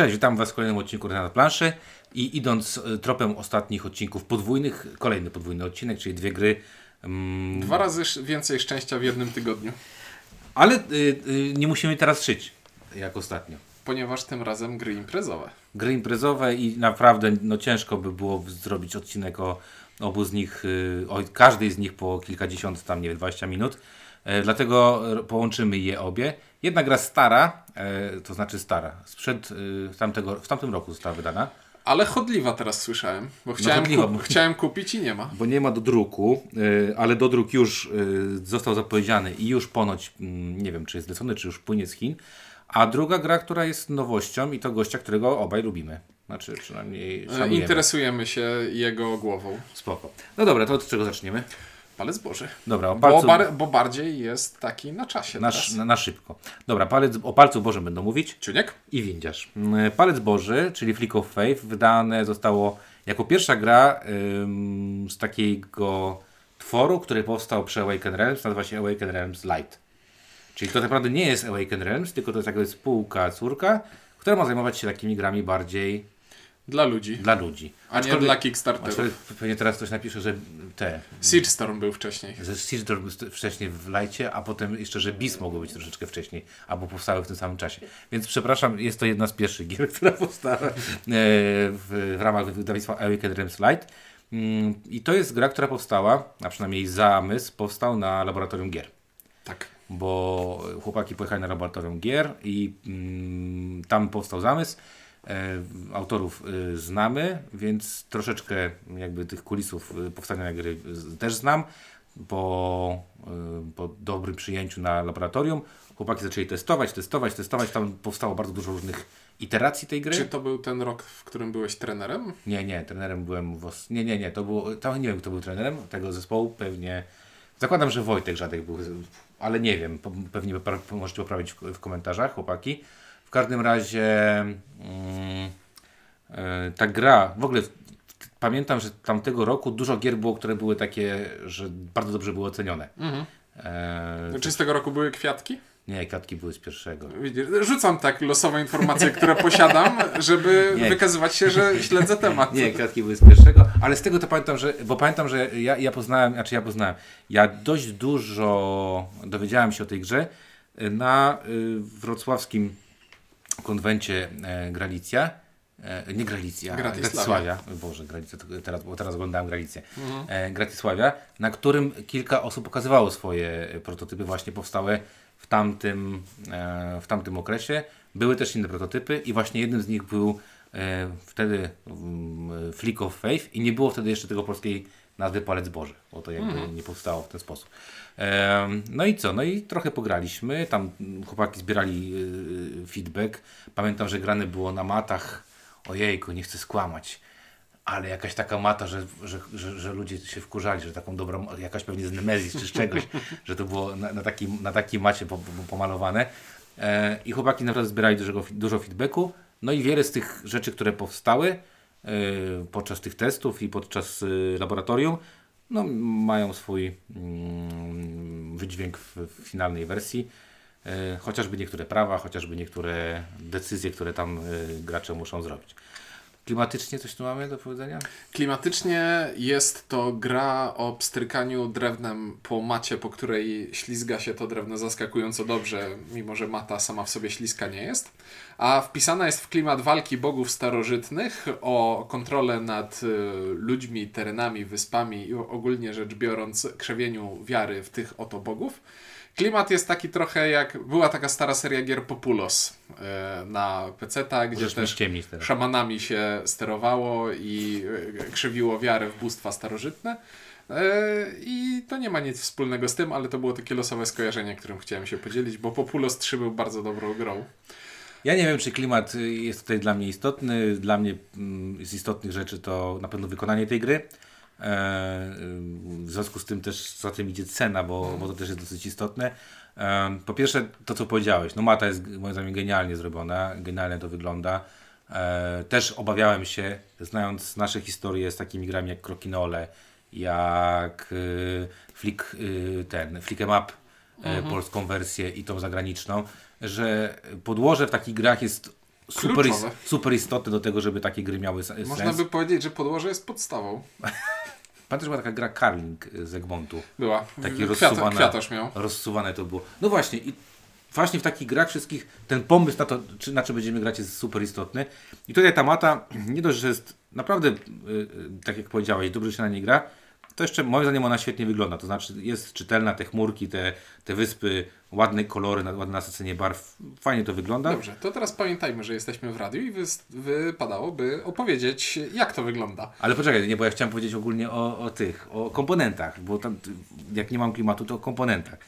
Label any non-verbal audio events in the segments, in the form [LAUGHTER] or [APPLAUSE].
Cześć, witam Was w kolejnym odcinku na planszy i idąc e, tropem ostatnich odcinków podwójnych, kolejny podwójny odcinek, czyli dwie gry. Mm, Dwa razy więcej szczęścia w jednym tygodniu, ale y, y, nie musimy teraz szyć, jak ostatnio. ponieważ tym razem gry imprezowe. Gry imprezowe i naprawdę no, ciężko by było zrobić odcinek o obu z nich, y, o każdej z nich po kilkadziesiąt, tam nie wiem, 20 minut. Dlatego połączymy je obie. Jedna gra stara, e, to znaczy stara, sprzed y, tamtego, w tamtym roku została wydana. Ale chodliwa teraz słyszałem, bo chciałem, chodliwa, kup- chciałem kupić i nie ma. bo nie ma do druku, y, ale do druk już y, został zapowiedziany i już ponoć, mm, nie wiem czy jest zlecony, czy już płynie z Chin. A druga gra, która jest nowością i to gościa, którego obaj lubimy. Znaczy przynajmniej E, szanujemy. Interesujemy się jego głową. Spoko. No dobra, to od czego zaczniemy? Palec Boży. Dobra, o Bo, palcu, bar- bo bardziej jest taki na czasie na, na, na szybko. Dobra, palec, o palcu Bożym będą mówić. Ciuniek? I windziarz. Mm, Palec Boży, czyli Flick of Faith, wydane zostało jako pierwsza gra ym, z takiego tworu, który powstał przy Awaken Realms, nazywa się Awaken Realms Light. Czyli to tak naprawdę nie jest Awaken Realms, tylko to jest jakby spółka, córka, która ma zajmować się takimi grami bardziej Dla ludzi, dla ludzi. a nie dla Kickstarterów. Pewnie teraz ktoś napisze, że te, Siege Storm był wcześniej. że Siege Door był wcześniej w lajcie, a potem jeszcze, że Beast mogło być troszeczkę wcześniej, albo powstały w tym samym czasie. Więc przepraszam, jest to jedna z pierwszych gier, [LAUGHS] która powstała e, w, ramach wydawnictwa Awaken Realms Light. Mm, I to jest gra, która powstała, a przynajmniej zamysł, powstał na laboratorium gier. Tak. Bo chłopaki pojechali na laboratorium gier i mm, tam powstał zamysł. E, autorów y, znamy, więc troszeczkę jakby tych kulisów y, powstania gry z- też znam. Po, y, po dobrym przyjęciu na laboratorium chłopaki zaczęli testować, testować, testować. Tam powstało bardzo dużo różnych iteracji tej gry. Czy to był ten rok, w którym byłeś trenerem? Nie, nie, trenerem byłem w Os... Nie, nie, nie, to było... Tam nie wiem, kto był trenerem tego zespołu, pewnie... Zakładam, że Wojtek Żadek był, ale nie wiem, pewnie możecie poprawić w komentarzach, chłopaki. W każdym razie mm, e, ta gra, w ogóle pamiętam, że tamtego roku dużo gier było, które były takie, że bardzo dobrze były ocenione. Mhm. E, Czy z tego roku były kwiatki? nie, kwiatki były z pierwszego. Widzisz, rzucam tak losowe informacje, które posiadam, żeby [LAUGHS] Nie. wykazywać się, że śledzę temat. Nie, kwiatki były z pierwszego, ale z tego to pamiętam, że, bo pamiętam, że ja, ja poznałem, znaczy ja poznałem, ja dość dużo dowiedziałem się o tej grze na y, wrocławskim konwencie e, Gralicja. E, nie Gralicja, Gratisławia. Boże, Gralicja, teraz, bo teraz oglądałem Gralicję. E, Gratisławia, na którym kilka osób pokazywało swoje prototypy, właśnie powstałe w tamtym, w tamtym okresie. Były też inne prototypy i właśnie jednym z nich był wtedy mm, Flick of Faith i nie było wtedy jeszcze tego polskiej nazwy Palec Boży, bo to jakby nie powstało w ten sposób. No i co? No i trochę pograliśmy, tam chłopaki zbierali y, feedback. Pamiętam, że grane było na matach. Ojejku, nie chcę skłamać. Ale jakaś taka mata, że, że, że, że ludzie się wkurzali, że taką dobrą, jakaś pewnie z Nemezis czy z czegoś, [LAUGHS] że to było na, na, takim, na takiej macie po, po, pomalowane. E, I chłopaki naprawdę zbierali dużo, dużo feedbacku. No i wiele z tych rzeczy, które powstały e, podczas tych testów i podczas laboratorium, no, mają swój mm, wydźwięk w, w finalnej wersji. E, chociażby niektóre prawa, chociażby niektóre decyzje, które tam e, gracze muszą zrobić. Klimatycznie coś tu mamy do powiedzenia? Klimatycznie jest to gra o pstrykaniu drewnem po macie, po której ślizga się to drewno zaskakująco dobrze, mimo że mata sama w sobie śliska nie jest. A wpisana jest w klimat walki bogów starożytnych o kontrolę nad y, ludźmi, terenami, wyspami i ogólnie rzecz biorąc krzewieniu wiary w tych oto bogów. Klimat jest taki trochę jak była taka stara seria gier Populos y, na PC-ta, gdzie Możesz też szamanami się sterowało i e, krzewiło wiarę w bóstwa starożytne. E, I to nie ma nic wspólnego z tym, ale to było takie losowe skojarzenie, którym chciałem się podzielić, bo Populos 3 był bardzo dobrą grą. Ja nie wiem, czy klimat jest tutaj dla mnie istotny. Dla mnie mm, z istotnych rzeczy to na pewno wykonanie tej gry. E, y, w związku z tym też za tym idzie cena, bo, bo to też jest dosyć istotne. E, po pierwsze, to co powiedziałeś, no mata jest moim zdaniem genialnie zrobiona, genialnie to wygląda. E, też obawiałem się, znając nasze historie z takimi grami jak Krokinole, jak y, Flick, y, ten, Flick em Up, e, polską wersję i tą zagraniczną, że podłoże w takich grach jest super, is, super istotne do tego, żeby takie gry miały se- Można sens. by powiedzieć, że podłoże jest podstawą. [LAUGHS] Pamiętasz, była taka gra Carling z Egmontu. Była. Taki Kwiat, rozsuwana- kwiatosz miał. Rozsuwane to było. No właśnie, i właśnie w takich grach wszystkich ten pomysł na to, czy, na czym będziemy grać jest super istotny. I tutaj ta mata nie dość, że jest naprawdę, y, y, tak jak powiedziałeś, dobrze się na niej gra, to jeszcze moim zdaniem ona świetnie wygląda. To znaczy jest czytelna, te chmurki, te, te wyspy, ładne kolory, ładne nasycenie barw. Fajnie to wygląda. Dobrze, to teraz pamiętajmy, że jesteśmy w radiu i wys- wypadałoby opowiedzieć, jak to wygląda. Ale poczekaj, nie, bo ja chciałem powiedzieć ogólnie o, o tych, o komponentach, bo tam, jak nie mam klimatu, to o komponentach.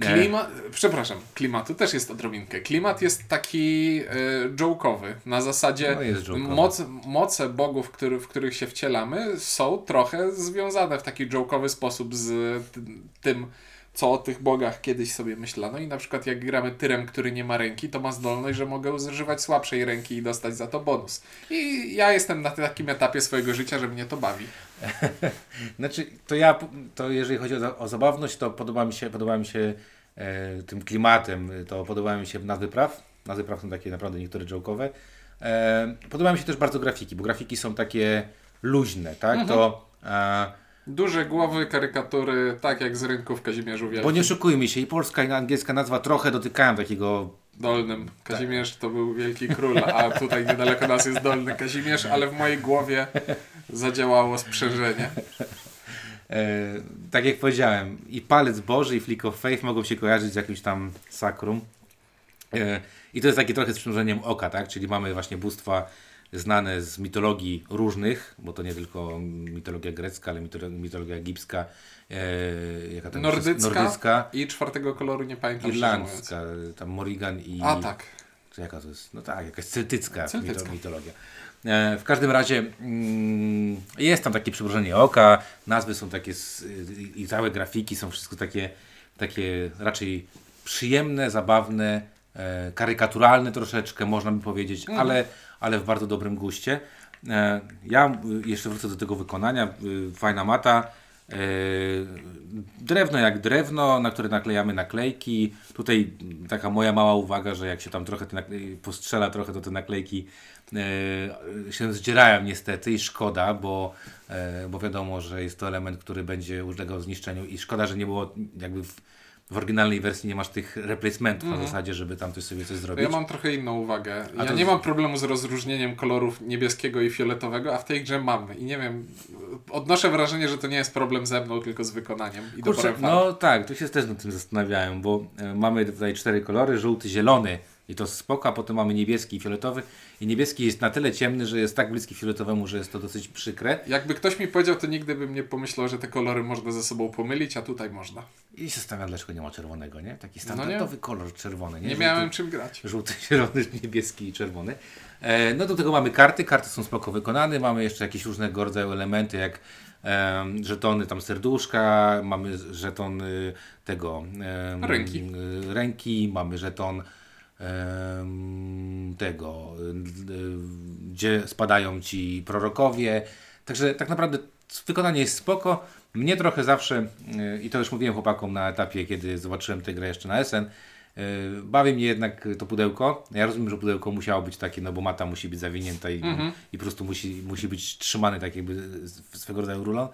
E, Klima... Przepraszam, klimatu też jest odrobinkę. Klimat jest taki y, joke'owy. Na zasadzie No, moc, moce bogów, który, w których się wcielamy, są trochę związane w taki joke'owy sposób z tym, co o tych bogach kiedyś sobie myślano. I na przykład jak gramy tyrem, który nie ma ręki, to ma zdolność, że mogę używać słabszej ręki i dostać za to bonus. I ja jestem na takim etapie swojego życia, że mnie to bawi. [LAUGHS] Znaczy, to ja, to jeżeli chodzi o, o zabawność, to podoba mi się, podoba mi się e, tym klimatem, to podobają mi się nazwy praw. Nazwy praw są takie naprawdę niektóre joke'owe. E, podobają mi się też bardzo grafiki, bo grafiki są takie luźne, tak? To, e, Duże głowy, karykatury, tak jak z rynku w Kazimierzu Wielkim. bo nie oszukujmy się, i polska i angielska nazwa trochę dotykają takiego Dolnym. Kazimierz to był wielki król, a tutaj niedaleko nas jest Dolny Kazimierz, ale w mojej głowie zadziałało sprzężenie. E, tak jak powiedziałem, i palec Boży, i Flick of Faith mogą się kojarzyć z jakimś tam sakrum. E, I to jest takie trochę z przymrużeniem oka, tak? Czyli mamy właśnie bóstwa znane z mitologii różnych, bo to nie tylko mitologia grecka, ale mitolo- mitologia egipska, e, jaka tam jeszcze jest? Nordycka, nordycka i czwartego koloru nie pamiętam irlandzka, tam Morrigan i... A tak. Czy jaka to jest? No tak, jakaś celtycka, Celtycka. mito- mitologia. E, w każdym razie mm, jest tam takie przymrużenie oka, nazwy są takie i, całe grafiki są wszystko takie, takie raczej przyjemne, zabawne, e, karykaturalne troszeczkę, można by powiedzieć, ale, ale w bardzo dobrym guście. E, ja y, jeszcze wrócę do tego wykonania. Y, fajna mata. E, Drewno jak drewno, na które naklejamy naklejki. Tutaj taka moja mała uwaga, że jak się tam trochę postrzela trochę, to te naklejki e, się zdzierają niestety i szkoda, bo, e, bo wiadomo, że jest to element, który będzie ulegał zniszczeniu i szkoda, że nie było jakby w, w oryginalnej wersji nie masz tych replacementów na zasadzie, żeby tam coś sobie coś zrobić. ja mam trochę inną uwagę. A Ja to- nie mam problemu z rozróżnieniem kolorów niebieskiego i fioletowego, a w tej grze mamy. I nie wiem, odnoszę wrażenie, że to nie jest problem ze mną, tylko z wykonaniem i Kurczę, doborem no tak, tu się też nad tym zastanawiałem, bo e, mamy tutaj cztery kolory, żółty, zielony i to spoko, a potem mamy niebieski i fioletowy i niebieski jest na tyle ciemny, że jest tak bliski fioletowemu, że jest to dosyć przykre Jakby ktoś mi powiedział, to nigdy bym nie pomyślał, że te kolory można ze sobą pomylić, a tutaj można. i się zastanawiam, dlaczego nie ma czerwonego, nie? Taki No standardowy kolor czerwony, nie? Nie Żółty- miałem czym grać. Żółty, [LAUGHS] zielony, niebieski i czerwony. E, no do tego mamy karty, karty są spoko wykonane, mamy jeszcze jakieś różnego rodzaju elementy jak em, żetony tam serduszka, mamy żeton y, tego em, Ręki. y, ręki, mamy żeton tego, y, gdzie spadają ci prorokowie. Także tak naprawdę wykonanie jest spoko. Mnie trochę zawsze, y, i to już mówiłem chłopakom na etapie, kiedy zobaczyłem tę grę jeszcze na SN, y, bawi mnie jednak to pudełko. Ja rozumiem, że pudełko musiało być takie, no bo mata musi być zawinięta i, i po prostu musi, musi być trzymany tak jakby swego rodzaju rulon.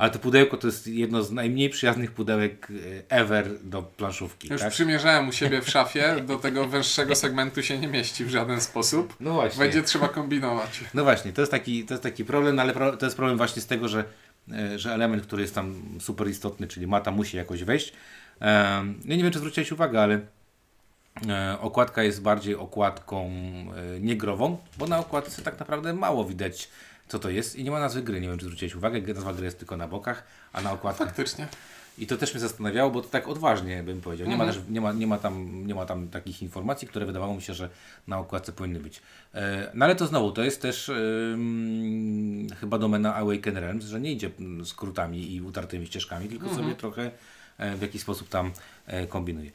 Ale to pudełko to jest jedno z najmniej przyjaznych pudełek y, ever do planszówki. Już tak? przymierzałem u siebie w szafie, do tego węższego segmentu się nie mieści w żaden sposób. No właśnie. Będzie trzeba kombinować. No właśnie, to jest taki, to jest taki problem, no ale pro, to jest problem właśnie z tego, że, e, że element, który jest tam super istotny, czyli mata musi jakoś wejść. Em, Ja nie wiem, czy zwróciłeś uwagę, ale e, okładka jest bardziej okładką e, niegrową, bo na okładce tak naprawdę mało widać, co to jest i nie ma nazwy gry. Nie wiem, czy zwróciłeś uwagę, nazwa gry jest tylko na bokach, a na okładkach Faktycznie. i to też mnie zastanawiało, bo to tak odważnie bym powiedział. Nie, ma, też, nie, ma, nie, ma tam, nie ma tam takich informacji, które wydawało mi się, że na okładce powinny być. E, no ale to znowu, to jest też chyba domena Awaken Realms, że nie idzie mm, skrótami i utartymi ścieżkami, tylko sobie trochę e, w jakiś sposób tam e, kombinuje.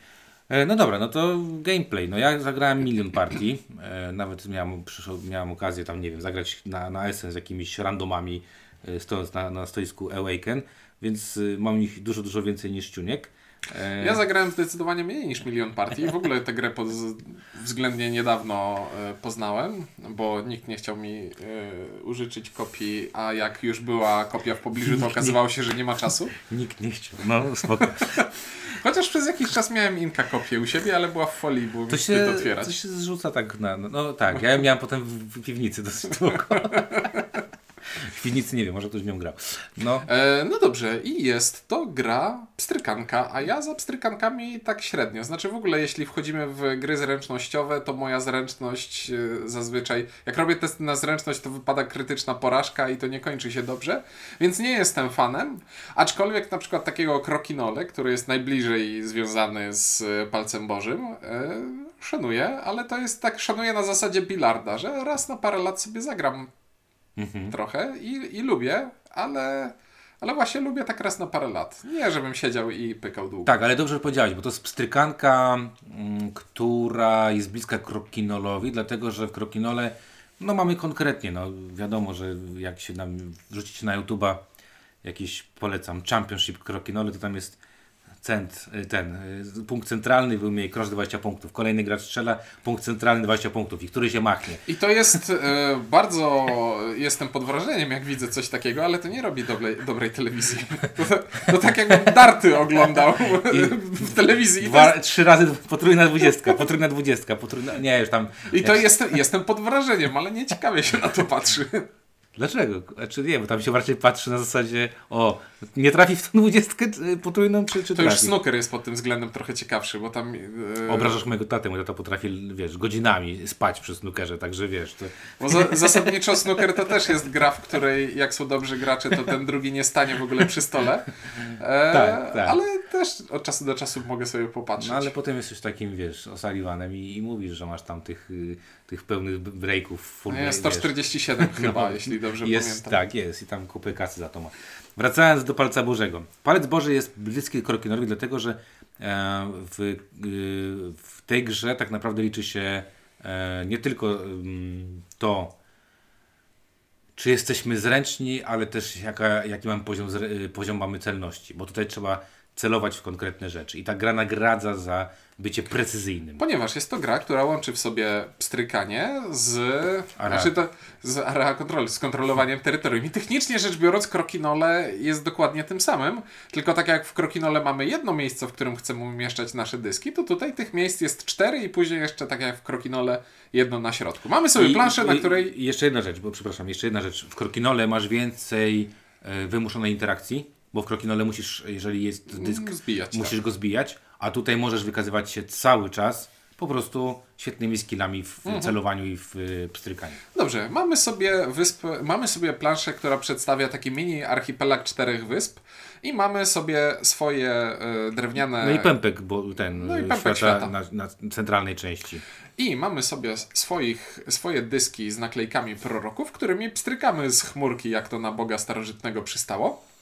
E, No dobra, no to gameplay. No ja zagrałem milion partii. E, nawet miałem, miałem okazję tam, nie wiem, zagrać na, na Essen z jakimiś randomami, e, stojąc na, na stoisku Awaken, więc mam ich dużo, dużo więcej niż Ciuniek. Ja zagrałem zdecydowanie mniej niż milion partii. W ogóle tę grę pod, względnie niedawno poznałem, bo nikt nie chciał mi użyczyć kopii, a jak już była kopia w pobliżu, to okazywało się, że nie ma czasu. Nikt nie chciał. No spoko. [LAUGHS] Chociaż przez jakiś czas miałem inka kopię u siebie, ale była w folii, było mi To wstyd się, otwierać. to się zrzuca tak na. No, no tak, ja ją miałem potem w piwnicy dosyć długo. [LAUGHS] Piwnicy nie wiem, może ktoś w nią grał. No, E, no dobrze, i jest to gra pstrykanka, a ja za pstrykankami tak średnio. Znaczy w ogóle jeśli wchodzimy w gry zręcznościowe, to moja zręczność e, zazwyczaj, jak robię testy na zręczność, to wypada krytyczna porażka i to nie kończy się dobrze, więc nie jestem fanem, aczkolwiek na przykład takiego Krokinole, który jest najbliżej związany z e, Palcem Bożym, e, szanuję, ale to jest tak, szanuję na zasadzie bilarda, że raz na parę lat sobie zagram trochę i, i lubię, ale, ale właśnie lubię tak raz na parę lat. Nie, żebym siedział i pykał długo. tak, ale dobrze powiedziałeś, bo to jest pstrykanka, mm, która jest bliska krokinolowi, dlatego że w krokinole no mamy konkretnie, no wiadomo, że jak się nam wrzucicie na YouTube'a jakiś polecam Championship krokinole, to tam jest cent, y, ten, y, punkt centralny wyjmuje cross 20 punktów, kolejny gracz strzela, punkt centralny 20 punktów i który się machnie. I to jest e, bardzo. Jestem pod wrażeniem, jak widzę coś takiego, ale to nie robi dobrej, dobrej telewizji. To, to tak jakbym darty oglądał w telewizji. I Dwa, jest, trzy razy potrójna dwudziestka, potrójna dwudziestka, potrójna, nie już tam. i to jak- jestem, jestem pod wrażeniem, ale nie ciekawie się na to patrzy. Dlaczego? Znaczy nie, bo tam się raczej patrzy na zasadzie, o, nie trafi w tą dwudziestkę y, potrójną, czy, czy To już trafi? snooker jest pod tym względem trochę ciekawszy, bo tam. e, Obrażasz mojego tatę, mój tata potrafi, wiesz, godzinami spać przy snookerze, także wiesz, to... Bo za, zasadniczo snooker to też jest gra, w której jak są dobrzy gracze, to ten drugi nie stanie w ogóle przy stole. E, Tak, tak. Ale też od czasu do czasu mogę sobie popatrzeć. No ale potem jesteś takim, wiesz, osaliwanem i, i mówisz, że masz tam tych, y, tych pełnych breaków full Nie, break, 147 chyba, No. jeśli dobrze jest, pamiętam. Tak, jest i tam kupę kasy za to ma. Wracając do palca Bożego. Palec Boży jest bliski Krokinowi, dlatego że e, w, y, w tej grze tak naprawdę liczy się e, nie tylko mm, to, czy jesteśmy zręczni, ale też jaka, jaki mamy poziom, y, poziom mamy celności, bo tutaj trzeba celować w konkretne rzeczy i ta gra nagradza za bycie precyzyjnym. Ponieważ jest to gra, która łączy w sobie pstrykanie z, Area. znaczy to, z area control, z kontrolowaniem terytorium. I technicznie rzecz biorąc, Krokinole jest dokładnie tym samym, tylko tak jak w Krokinole mamy jedno miejsce, w którym chcemy umieszczać nasze dyski, to tutaj tych miejsc jest cztery i później jeszcze tak jak w Krokinole jedno na środku. Mamy sobie planszę, na i- której... I jeszcze jedna rzecz, bo przepraszam, jeszcze jedna rzecz. W Krokinole masz więcej e, wymuszonej interakcji, bo w Krokinole musisz, jeżeli jest dysk, Mm, zbijać, musisz tak. go zbijać, a tutaj możesz wykazywać się cały czas po prostu świetnymi skillami w Mhm. celowaniu i w y, pstrykaniu. Dobrze, mamy sobie wyspę, mamy sobie planszę, która przedstawia taki mini archipelag czterech wysp i mamy sobie swoje e, drewniane... No i pępek, bo ten No i y, pępek świata, świata. Na, na centralnej części. I mamy sobie swoich, swoje dyski z naklejkami proroków, którymi pstrykamy z chmurki, jak to na Boga starożytnego przystało.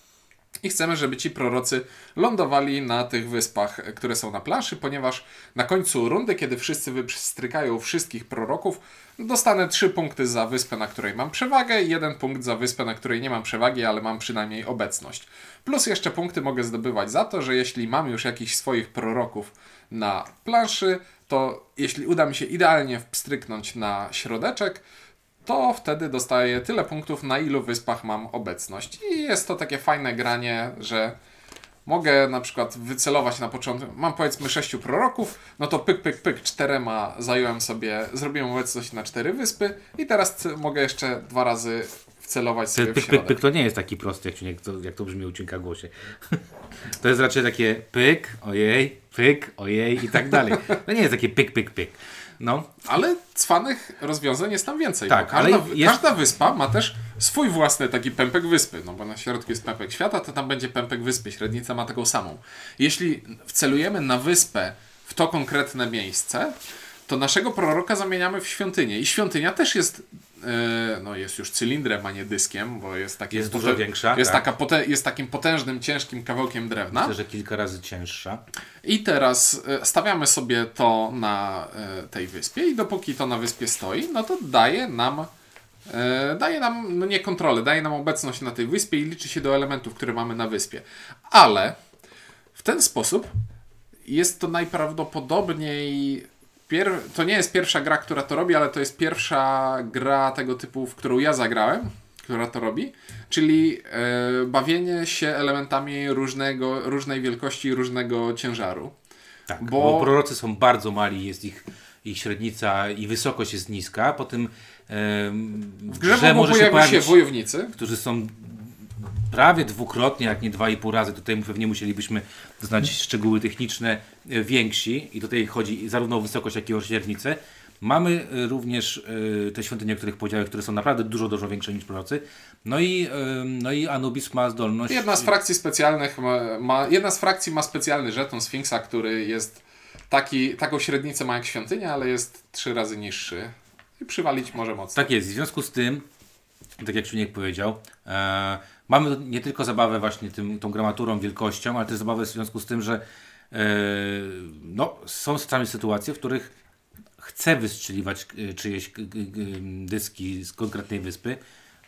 I chcemy, żeby ci prorocy lądowali na tych wyspach, które są na planszy, ponieważ na końcu rundy, kiedy wszyscy wypstrykają wszystkich proroków, dostanę 3 punkty za wyspę, na której mam przewagę i jeden punkt za wyspę, na której nie mam przewagi, ale mam przynajmniej obecność. Plus jeszcze punkty mogę zdobywać za to, że jeśli mam już jakichś swoich proroków na planszy, to jeśli uda mi się idealnie wpstryknąć na środeczek, to wtedy dostaję tyle punktów, na ilu wyspach mam obecność. I jest to takie fajne granie, że mogę na przykład wycelować na początku, mam powiedzmy sześciu proroków, no to pyk, pyk, pyk, czterema zająłem sobie, zrobiłem obecność na cztery wyspy i teraz mogę jeszcze dwa razy wcelować sobie Pyk, w pyk, środek. pyk, pyk to nie jest taki prosty, jak, jak, to, jak to brzmi u Cienka w głosie. [LAUGHS] To jest raczej takie pyk, ojej, pyk, ojej i tak dalej. To nie jest takie pyk, pyk, pyk. No, Ale cwanych rozwiązań jest tam więcej. Tak, każda, ale jest- każda wyspa ma też swój własny taki pępek wyspy. No bo na środku jest pępek świata, to tam będzie pępek wyspy. Średnica ma taką samą. Jeśli wcelujemy na wyspę w to konkretne miejsce, to naszego proroka zamieniamy w świątynię. I świątynia też jest, e, no jest już cylindrem, a nie dyskiem, bo jest takim Jest dużo większa, Jest, tak. taka pote, jest takim potężnym, ciężkim kawałkiem drewna. myślę, że kilka razy cięższa. I teraz e, stawiamy sobie to na e, tej wyspie i dopóki to na wyspie stoi, no to daje nam daje nam, no nie kontrolę, daje nam obecność na tej wyspie i liczy się do elementów, które mamy na wyspie. Ale w ten sposób jest to najprawdopodobniej. To nie jest pierwsza gra, która to robi, ale to jest pierwsza gra tego typu, w którą ja zagrałem, która to robi. Czyli e, bawienie się elementami różnego, różnej wielkości różnego ciężaru. Tak, Bo- bo, prorocy są bardzo mali, jest ich, ich średnica i wysokość jest niska. Potem em, w W grze grze może się pojawią się pojawić, wojownicy. którzy są prawie dwukrotnie, jak nie dwa i pół razy. Tutaj pewnie musielibyśmy znać szczegóły techniczne e, więksi i tutaj chodzi zarówno o wysokość, jak i o średnicę. Mamy e, również e, te świątynie, o których powiedziałem, które są naprawdę dużo, dużo większe niż prorocy. No i, no i Anubis ma zdolność... Jedna z frakcji specjalnych ma, ma, jedna z frakcji ma specjalny żeton Sfinksa, który jest taki, taką średnicę ma jak świątynia, ale jest trzy razy niższy. I przywalić może mocno. Tak jest. W związku z tym, tak jak Czuniek powiedział, e, mamy nie tylko zabawę właśnie tym, tą gramaturą, wielkością, ale też zabawę w związku z tym, że e, no, są czasami sytuacje, w których chce wystrzeliwać e, czyjeś dyski z konkretnej wyspy,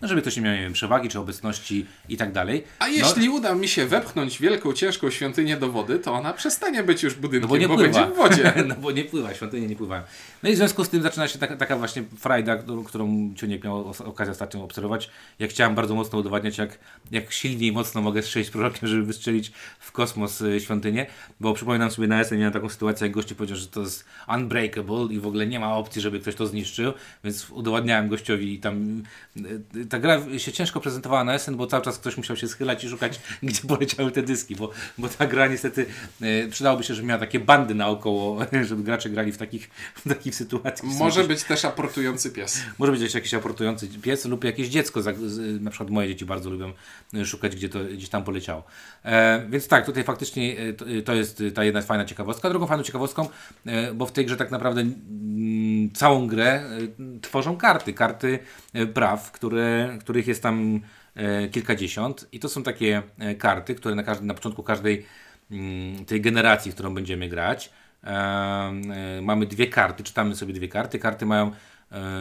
no żeby ktoś nie miał nie wiem, przewagi czy obecności i tak dalej. A no, jeśli uda mi się wepchnąć wielką, ciężką świątynię do wody, to ona przestanie być już budynkiem, No bo nie bo pływa. będzie w wodzie. [LAUGHS] no bo nie pływa, świątynie nie pływają. No i w związku z tym zaczyna się taka, taka właśnie frajda, którą- Ciuniek miał okazję ostatnio obserwować. Ja chciałem bardzo mocno udowadniać, jak, jak silnie i mocno mogę strzelić prorokiem, żeby wystrzelić w kosmos y, świątynię, bo przypominam sobie na SN miałem taką sytuację, jak gościu powiedział, że to jest unbreakable i w ogóle nie ma opcji, żeby ktoś to zniszczył, więc udowadniałem gościowi i tam y, ta gra się ciężko prezentowała na SN, bo cały czas ktoś musiał się schylać i szukać, [LAUGHS] gdzie poleciały te dyski, bo, bo ta gra niestety y, przydałoby się, żeby miała takie bandy naokoło, [LAUGHS] żeby gracze grali w takich, w takich sytuacjach. Może być też aportujący pies. Może być jakiś aportujący pies lub jakieś dziecko. Na przykład moje dzieci bardzo lubią y, szukać, gdzie to gdzieś tam poleciało. E, więc tak, tutaj faktycznie e, to, jest ta jedna fajna ciekawostka. Drugą fajną ciekawostką, e, bo w tej grze tak naprawdę mm, całą grę e, tworzą karty. Karty e, praw, które, których jest tam e, kilkadziesiąt. I to są takie e, karty, które na, każdy, na początku każdej mm, tej generacji, którą będziemy grać, e, mamy dwie karty, czytamy sobie dwie karty. Karty mają,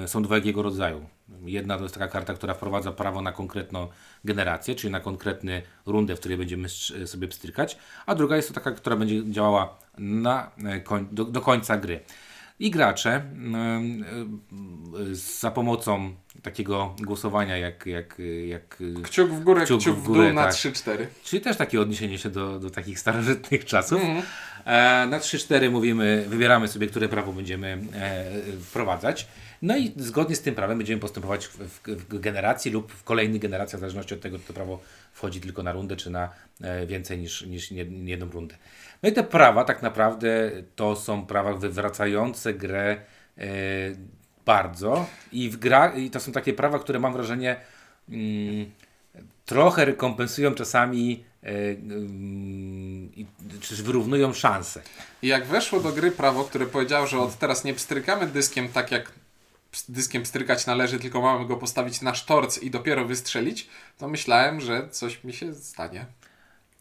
są dwojakiego rodzaju. Jedna to jest taka karta, która wprowadza prawo na konkretną generację, czyli na konkretny rundę, w której będziemy sobie pstrykać, a druga jest to taka, która będzie działała na, do, do końca gry. I gracze za pomocą takiego głosowania jak, jak, jak Kciuk w górę, Kciuk kciuk, w w, górę, dół na tak. 3-4. Czyli też takie odniesienie się do, do takich starożytnych czasów. E, na 3-4 mówimy, wybieramy sobie, które prawo będziemy e, wprowadzać. No i zgodnie z tym prawem będziemy postępować w, w, w generacji lub w kolejnych generacjach, w zależności od tego, czy to prawo wchodzi tylko na rundę, czy na e, więcej niż, niż jed- jedną rundę. No i te prawa tak naprawdę to są prawa wywracające grę e, bardzo i, w gra, i to są takie prawa, które mam wrażenie mm, trochę rekompensują czasami e, mm, czy też wyrównują szanse. Jak weszło do gry prawo, które powiedziało, że od teraz nie pstrykamy dyskiem tak jak dyskiem pstrykać należy, tylko mamy go postawić na sztorc i dopiero wystrzelić, to myślałem, że coś mi się stanie.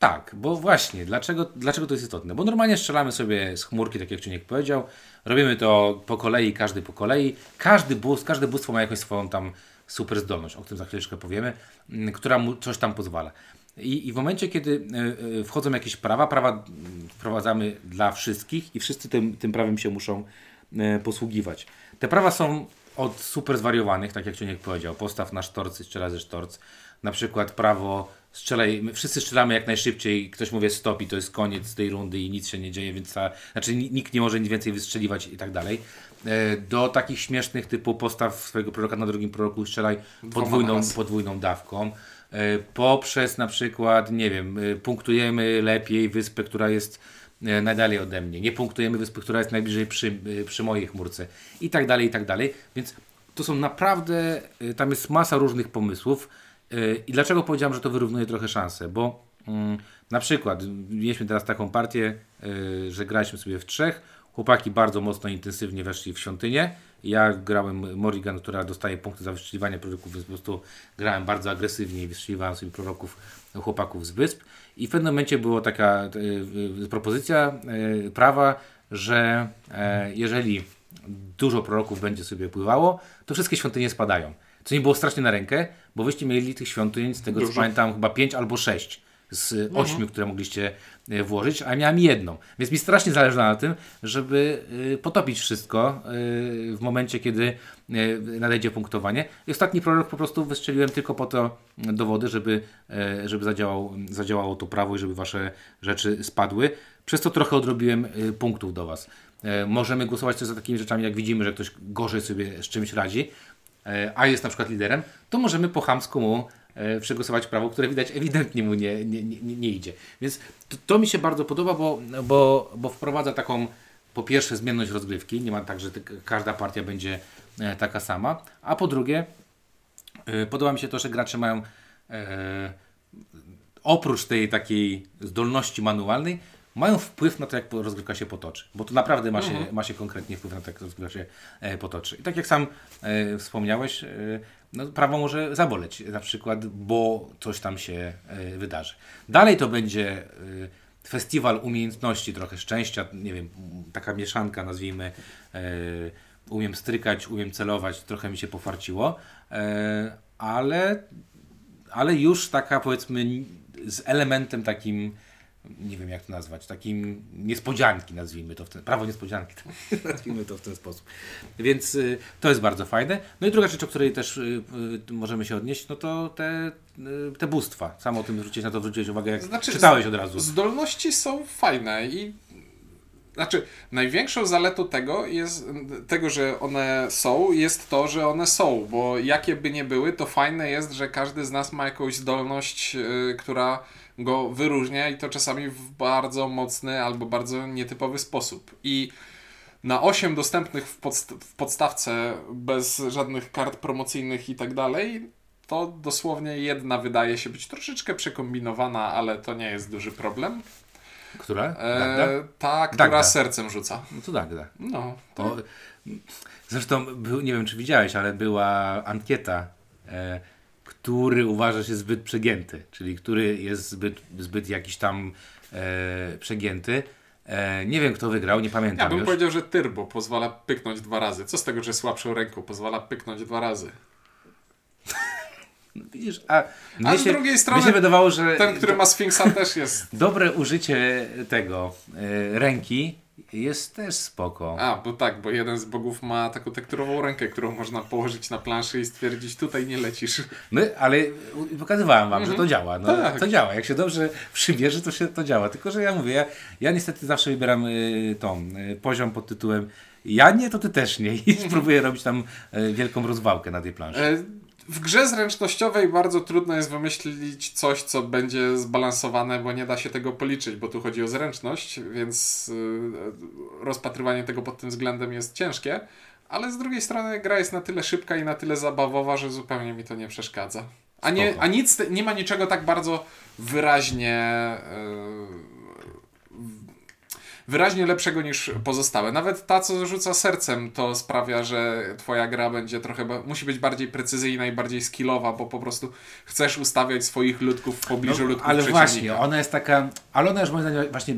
Tak, bo właśnie, dlaczego, dlaczego to jest istotne? Bo normalnie strzelamy sobie z chmurki, tak jak Czuniek powiedział, robimy to po kolei, każdy po kolei, każdy boost, każde bóstwo ma jakąś swoją tam super zdolność, o którym za chwileczkę powiemy, mm, która mu coś tam pozwala. I, I w momencie, kiedy y, y, wchodzą jakieś prawa, prawa mm, wprowadzamy dla wszystkich i wszyscy tym, tym prawem się muszą y, posługiwać. Te prawa są od super zwariowanych, tak jak Czuniek powiedział, postaw na sztorc i strzela ze sztorc. Na przykład prawo strzelaj, wszyscy strzelamy jak najszybciej, ktoś mówi stop i to jest koniec tej rundy i nic się nie dzieje, więc ta, znaczy ni- nikt nie może nic więcej wystrzeliwać i tak dalej. E, Do takich śmiesznych typu postaw swojego proroka na drugim proroku strzelaj podwójną, podwójną dawką. E, Poprzez na przykład, nie wiem, e, punktujemy lepiej wyspę, która jest najdalej ode mnie. Nie punktujemy wyspy, która jest najbliżej przy, przy mojej chmurce. I tak dalej, i tak dalej. Więc to są naprawdę, tam jest masa różnych pomysłów. E, I dlaczego powiedziałem, że to wyrównuje trochę szanse? Bo mm, na przykład mieliśmy teraz taką partię, e, że graliśmy sobie w trzech. Chłopaki bardzo mocno intensywnie weszli w świątynię. Ja grałem Morrigan, która dostaje punkty za wystrzeliwanie proroków, więc po prostu grałem bardzo agresywnie i wystrzeliwałem sobie proroków chłopaków z wysp. I w pewnym momencie była taka e, e, propozycja prawa, że e, jeżeli dużo proroków będzie sobie pływało, to wszystkie świątynie spadają. Co mi było strasznie na rękę, bo wyście mieli tych świątyń, z tego co Dużo. pamiętam, chyba 5 albo 6. z ośmiu, które mogliście e, włożyć, a miałem jedną. Więc mi strasznie zależy na tym, żeby e, potopić wszystko e, w momencie, kiedy nadejdzie punktowanie. I ostatni prorok po prostu wystrzeliłem tylko po to do wody, żeby, żeby zadziałał, zadziałało to prawo i żeby wasze rzeczy spadły. Przez to trochę odrobiłem punktów do was. Możemy głosować też za takimi rzeczami, jak widzimy, że ktoś gorzej sobie z czymś radzi, a jest na przykład liderem, to możemy po chamsku mu e, przegłosować prawo, które widać ewidentnie mu nie, nie, nie, nie idzie. Więc to, to mi się bardzo podoba, bo, bo, bo wprowadza taką po pierwsze zmienność rozgrywki, nie ma tak, że każda partia będzie e, taka sama, a po drugie e, podoba mi się to, że gracze mają e, oprócz tej takiej zdolności manualnej, mają wpływ na to, jak rozgrywka się potoczy. Bo to naprawdę ma się, ma się konkretnie wpływ na to, jak rozgrywka się e, potoczy. I tak jak sam e, wspomniałeś, e, no, prawo może zaboleć, na przykład, bo coś tam się e, wydarzy. Dalej to będzie e, festiwal umiejętności, trochę szczęścia, nie wiem, taka mieszanka, nazwijmy. E, umiem strykać, umiem celować, trochę mi się pofarciło, ale ale już taka powiedzmy z elementem takim, nie wiem jak to nazwać, takim niespodzianki nazwijmy to w ten, prawo niespodzianki, [LAUGHS] nazwijmy to w ten sposób. Więc y, to jest bardzo fajne. No i druga rzecz, o której też y, y, możemy się odnieść, no to te, y, te bóstwa. Sam o tym zwróciłeś na to zwróciłeś uwagę, jak Znaczy, czytałeś od razu. Zdolności są fajne i znaczy, największą zaletą tego jest, tego, że one są, jest to, że one są, bo jakie by nie były, to fajne jest, że każdy z nas ma jakąś zdolność, yy, która go wyróżnia i to czasami w bardzo mocny albo bardzo nietypowy sposób. I na 8 dostępnych w, podst- w podstawce bez żadnych kart promocyjnych i tak dalej, to dosłownie jedna wydaje się być troszeczkę przekombinowana, ale to nie jest duży problem. Która? E, ta, która Dagda. sercem rzuca. No to Dagda. No, to O, zresztą, był, nie wiem czy widziałeś, ale była ankieta, e, który uważa się zbyt przegięty, czyli który jest zbyt, zbyt jakiś tam e, przegięty. E, nie wiem kto wygrał, nie ja pamiętam bym już. powiedział, że Turbo pozwala pyknąć dwa razy. Co z tego, że słabszą ręką pozwala pyknąć dwa razy? Widzisz, a, A z się, drugiej strony się wydawało, że Ten, który ma Sfinksa [LAUGHS] też jest. dobre użycie tego e, ręki jest też spoko. A, bo tak, bo jeden z bogów ma taką tekturową rękę, którą można położyć na planszy i stwierdzić, tutaj nie lecisz. No, ale pokazywałem wam, że to działa. No, Tak. To działa. Jak się dobrze przymierzy, to się to działa. Tylko, że ja mówię, ja, ja niestety zawsze wybieram y, tą y, poziom pod tytułem ja nie, to ty też nie. I spróbuję robić tam y, wielką rozwałkę na tej planszy. E, W grze zręcznościowej bardzo trudno jest wymyślić coś, co będzie zbalansowane, bo nie da się tego policzyć, bo tu chodzi o zręczność, więc y, rozpatrywanie tego pod tym względem jest ciężkie. Ale z drugiej strony gra jest na tyle szybka i na tyle zabawowa, że zupełnie mi to nie przeszkadza. A, nie, a nic, nie ma niczego tak bardzo wyraźnie. y, wyraźnie lepszego niż pozostałe. Nawet ta, co rzuca sercem, to sprawia, że twoja gra będzie trochę, musi być bardziej precyzyjna i bardziej skillowa, bo po prostu chcesz ustawiać swoich ludków w pobliżu ludków No, ale przeciwnika. właśnie, ona jest taka, ale ona już moim zdaniem właśnie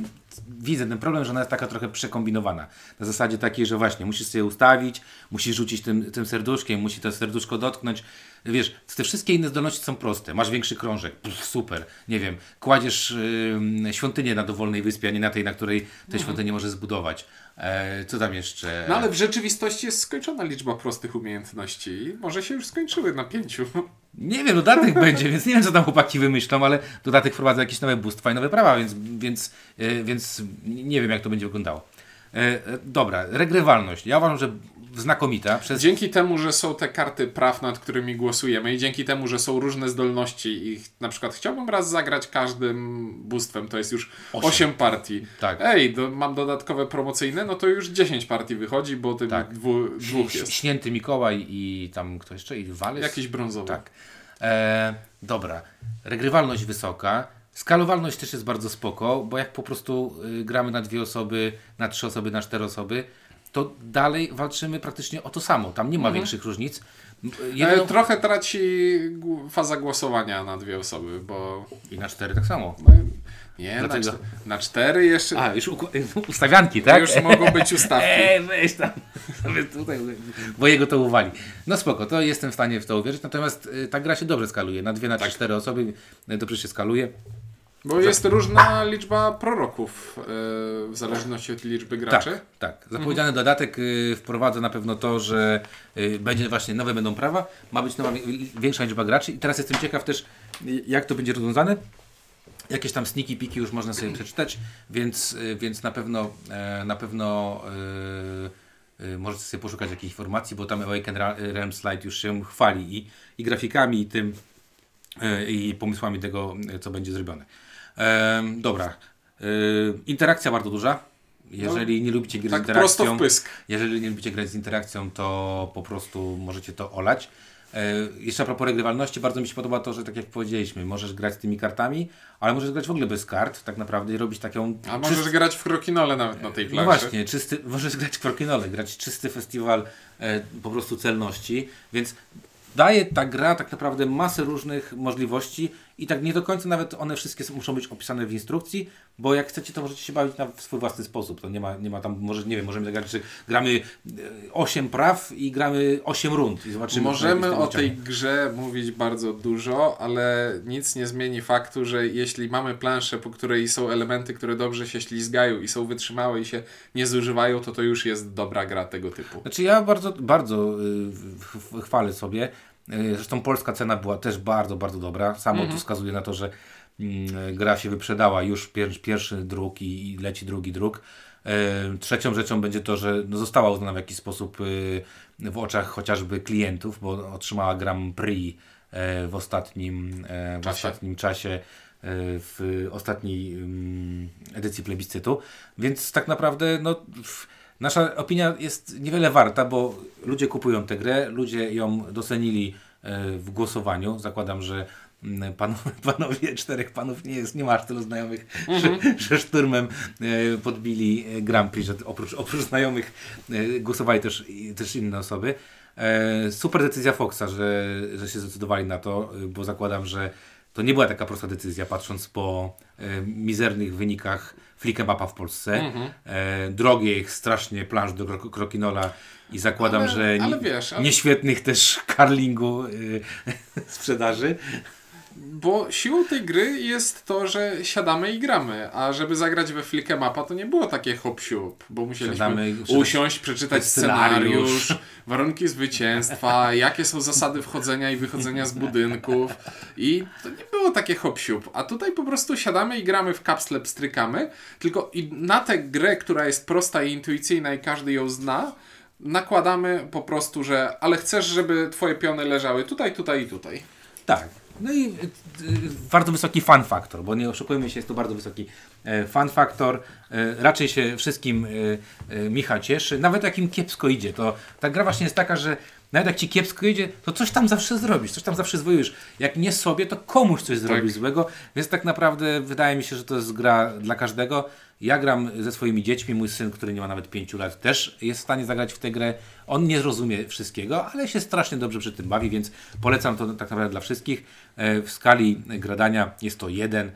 widzę ten problem, że ona jest taka trochę przekombinowana. Na zasadzie takiej, że właśnie musisz sobie ustawić, musisz rzucić tym, tym serduszkiem, musi to serduszko dotknąć. Wiesz, te wszystkie inne zdolności są proste. Masz większy krążek, pff, super. Nie wiem, kładziesz ym, świątynię na dowolnej wyspie, a nie na tej, na której tę świątynię możesz zbudować. E, co tam jeszcze? No ale w rzeczywistości jest skończona liczba prostych umiejętności i może się już skończyły na pięciu. Nie wiem, dodatek [LAUGHS] będzie, więc nie wiem, co tam chłopaki wymyślą, ale dodatek wprowadza jakieś nowe bóstwa i nowe prawa, więc, więc, e, więc nie wiem, jak to będzie wyglądało. E, dobra, regrywalność. Ja uważam, że znakomita. Przez... Dzięki temu, że są te karty praw, nad którymi głosujemy i dzięki temu, że są różne zdolności i na przykład chciałbym raz zagrać każdym bóstwem, to jest już Osiem. 8 partii. Tak. Ej, do, mam dodatkowe promocyjne, no to już 10 partii wychodzi, bo tym Tak. dwu, dwóch jest. Śnięty Mikołaj i tam kto jeszcze? I Walys? Jakiś brązowy. Tak. E, dobra. Regrywalność wysoka. Skalowalność też jest bardzo spoko, bo jak po prostu y, gramy na dwie osoby, na trzy osoby, na cztery osoby, to dalej walczymy praktycznie o to samo. Tam nie ma większych różnic. Jedyną... E, trochę traci faza głosowania na dwie osoby, bo I na cztery tak samo. no, nie, na, czte- na cztery jeszcze A, już [LAUGHS] ustawianki, tak? już mogą być [LAUGHS] ustawki. Ej, weź tam. [LAUGHS] Sobie tutaj, bo jego to uwali. No spoko, to jestem w stanie w to uwierzyć. Natomiast y, ta gra się dobrze skaluje. Na dwie, na trzy, cztery osoby y, dobrze się skaluje. Bo jest różna liczba proroków e, w zależności od liczby graczy. Tak, tak. Zapowiedziany dodatek y, wprowadza na pewno to, że y, będzie właśnie nowe będą prawa, ma być nowa, wi- większa liczba graczy i teraz jestem ciekaw też, jak to będzie rozwiązane. Jakieś tam sniki, piki już można sobie przeczytać, więc, y, więc na pewno e, na pewno y, możecie sobie poszukać jakichś informacji, bo tam Awaken Realms Light już się chwali i, i grafikami, i tym, i pomysłami tego, co będzie zrobione. Em, dobra. Interakcja bardzo duża. Jeżeli nie lubicie gry z Tak interakcją, w pysk. jeżeli nie lubicie grać z interakcją, to po prostu możecie to olać. Jeszcze a propos regrywalności, bardzo mi się podoba to, że tak jak powiedzieliśmy, możesz grać z tymi kartami, ale możesz grać w ogóle bez kart, tak naprawdę i robić taką... A możesz grać w krokinole nawet na tej No planszy. właśnie, czysty, [LAUGHS] możesz grać w krokinole, grać czysty festiwal e, po prostu celności, więc daje ta gra tak naprawdę masę różnych możliwości i tak nie do końca nawet one wszystkie muszą być opisane w instrukcji, bo jak chcecie, to możecie się bawić na swój własny sposób. To nie ma, nie ma tam, może nie wiem, możemy zagrać, że gramy 8 praw i gramy 8 rund i zobaczymy. Możemy o tej grze mówić bardzo dużo, ale nic nie zmieni faktu, że jeśli mamy planszę, po której są elementy, które dobrze się ślizgają i są wytrzymałe i się nie zużywają, to to już jest dobra gra tego typu. Znaczy ja bardzo, bardzo y, ch- ch- chwalę sobie. Y, Zresztą polska cena była też bardzo, bardzo dobra. Samo to wskazuje na to, że mm, gra się wyprzedała już pier pierwszy druk i, leci drugi druk. Y, Trzecią rzeczą będzie to, że no, została uznana w jakiś sposób w oczach chociażby klientów, bo otrzymała Grand Prix e, w ostatnim, e, w Czasie. ostatnim czasie e, w ostatniej mm, edycji plebiscytu. Więc tak naprawdę no, w- nasza opinia jest niewiele warta, bo ludzie kupują tę grę, ludzie ją docenili e, w głosowaniu. Zakładam, że mm, panowie, [LAUGHS] panowie czterech panów nie jest, nie ma aż tylu znajomych, że, że szturmem e, podbili e, Grand Prix, że oprócz, oprócz znajomych głosowali też, też inne osoby. Super decyzja Foxa, że, że się zdecydowali na to, bo zakładam, że to nie była taka prosta decyzja, patrząc po e, mizernych wynikach Flickemapa w Polsce, e, drogich strasznie planż do kro- Krokinola i zakładam, Ale- że ale wiesz, ale- nieświetnych też karlingu y, [LAUGHS] sprzedaży. Bo siłą tej gry jest to, że siadamy i gramy, a żeby zagrać we Flick'em Mapa to nie było takie hop bo musieliśmy Siadamy usiąść, przeczytać scenariusz. scenariusz, [LAUGHS] warunki zwycięstwa, jakie są zasady wchodzenia i wychodzenia z budynków i to nie było takie hop a tutaj po prostu siadamy i gramy w kapsle, pstrykamy, tylko i na tę grę, która jest prosta i intuicyjna i każdy ją zna, nakładamy po prostu, że ale chcesz, żeby twoje piony leżały tutaj, tutaj i tutaj. Tak. No i y, y, bardzo wysoki fan faktor, bo nie oszukujmy się, jest to bardzo wysoki e, fan faktor. E, raczej się wszystkim e, Micha cieszy, nawet jak im kiepsko idzie. To ta gra właśnie jest taka, że nawet jak ci kiepsko idzie, to coś tam zawsze zrobisz, coś tam zawsze zwojujesz. Jak nie sobie, to komuś coś zrobisz złego. Więc tak naprawdę wydaje mi się, że to jest gra dla każdego. Ja gram ze swoimi dziećmi, mój syn, który nie ma nawet 5 lat, też jest w stanie zagrać w tę grę. On nie rozumie wszystkiego, ale się strasznie dobrze przy tym bawi, więc polecam to tak naprawdę dla wszystkich. E, W skali gradania jest to jeden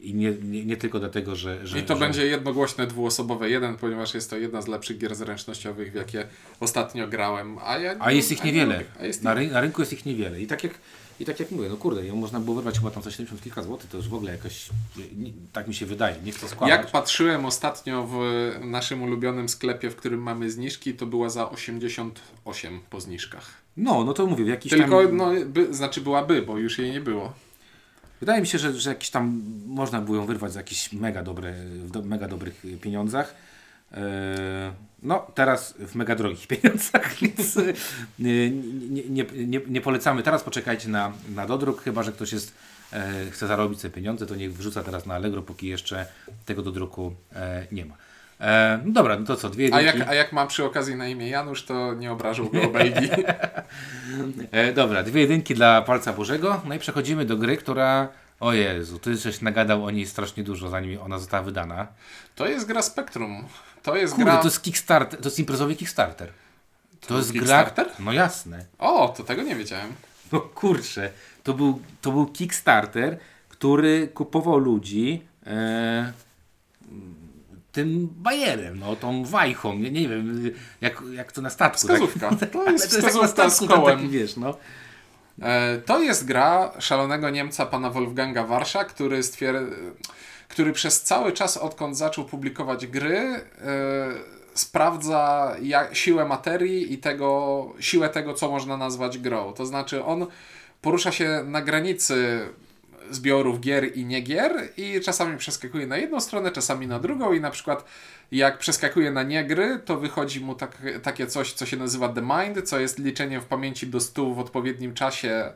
i nie, nie, nie tylko dlatego, że... że I to że... będzie jednogłośne dwuosobowe jeden, ponieważ jest to jedna z lepszych gier zręcznościowych, w jakie ostatnio grałem. A, ja A jest ich nie niewiele. A jest Na, ich... ry- na rynku jest ich niewiele. I tak jak, i tak jak mówię, no kurde, ją można było wyrwać chyba tam za 70 kilka złotych, to już w ogóle jakoś, nie, tak mi się wydaje, nie chcę składać. Jak patrzyłem ostatnio w naszym ulubionym sklepie, w którym mamy zniżki, to była za 88 po zniżkach. No, no to mówię, w jakiś Tylko, tam... no, by, znaczy byłaby, bo już jej nie było. Wydaje mi się, że, że jakiś tam można było ją wyrwać za jakieś mega dobre, do, mega dobrych pieniądzach. E, No, teraz w mega drogich [LAUGHS] pieniądzach, więc e, nie, nie, nie, nie, polecamy. Teraz poczekajcie na, na dodruk, chyba że ktoś jest, e, chce zarobić sobie pieniądze, to niech wrzuca teraz na Allegro, póki jeszcze tego dodruku nie ma. E, no dobra, no to co, dwie A jedynki. jak, a jak ma przy okazji na imię Janusz, to nie obrażał go obejgi. [LAUGHS] E, dobra, dwie jedynki dla palca Bożego. No i przechodzimy do gry, która. O Jezu, ty żeś nagadał o niej strasznie dużo, zanim ona została wydana. To jest gra Spectrum. To jest Kurde, gra... to jest Kickstarter, to jest imprezowy Kickstarter. To, jest Kickstarter? gra. No jasne. O, to tego nie wiedziałem. No kurczę, to był, to był Kickstarter, który kupował ludzi e, tym bajerem, no tą wajchą, nie, nie wiem, jak, jak to na statku. Wskazówka. Tak? To [LAUGHS] jest to jest jak na wskazówka z statku, kołem. taki, wiesz, no. E, To jest gra szalonego Niemca pana Wolfganga Warsza, który stwier... który przez cały czas, odkąd zaczął publikować gry, e, sprawdza ja- siłę materii i tego, siłę tego, co można nazwać grą. To znaczy on porusza się na granicy zbiorów gier i nie gier i czasami przeskakuje na jedną stronę, czasami na drugą i na przykład jak przeskakuje na niegry, to wychodzi mu tak, takie coś, co się nazywa The Mind, co jest liczeniem w pamięci do 100 w odpowiednim czasie,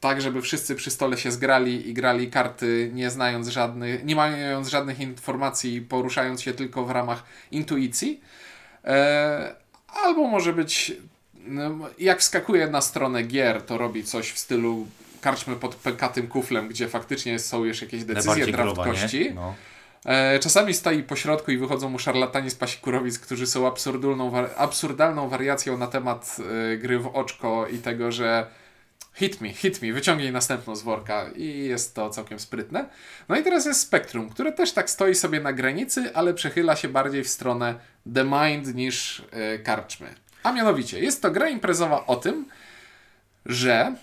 tak żeby wszyscy przy stole się zgrali i grali karty nie znając żadnych, nie mając żadnych informacji, poruszając się tylko w ramach intuicji. E, albo może być, no, jak wskakuje na stronę gier, to robi coś w stylu karczmy pod pękatym kuflem, gdzie faktycznie są już jakieś decyzje draft kości. No. E, czasami stoi po środku i wychodzą mu szarlatani z pasikurowic, którzy są absurdalną, absurdalną wariacją na temat e, gry w oczko i tego, że hit me, hit me, wyciągnij następną z worka i jest to całkiem sprytne. No i teraz jest Spectrum, które też tak stoi sobie na granicy, ale przechyla się bardziej w stronę The Mind niż e, karczmy. A mianowicie, jest to gra imprezowa o tym, że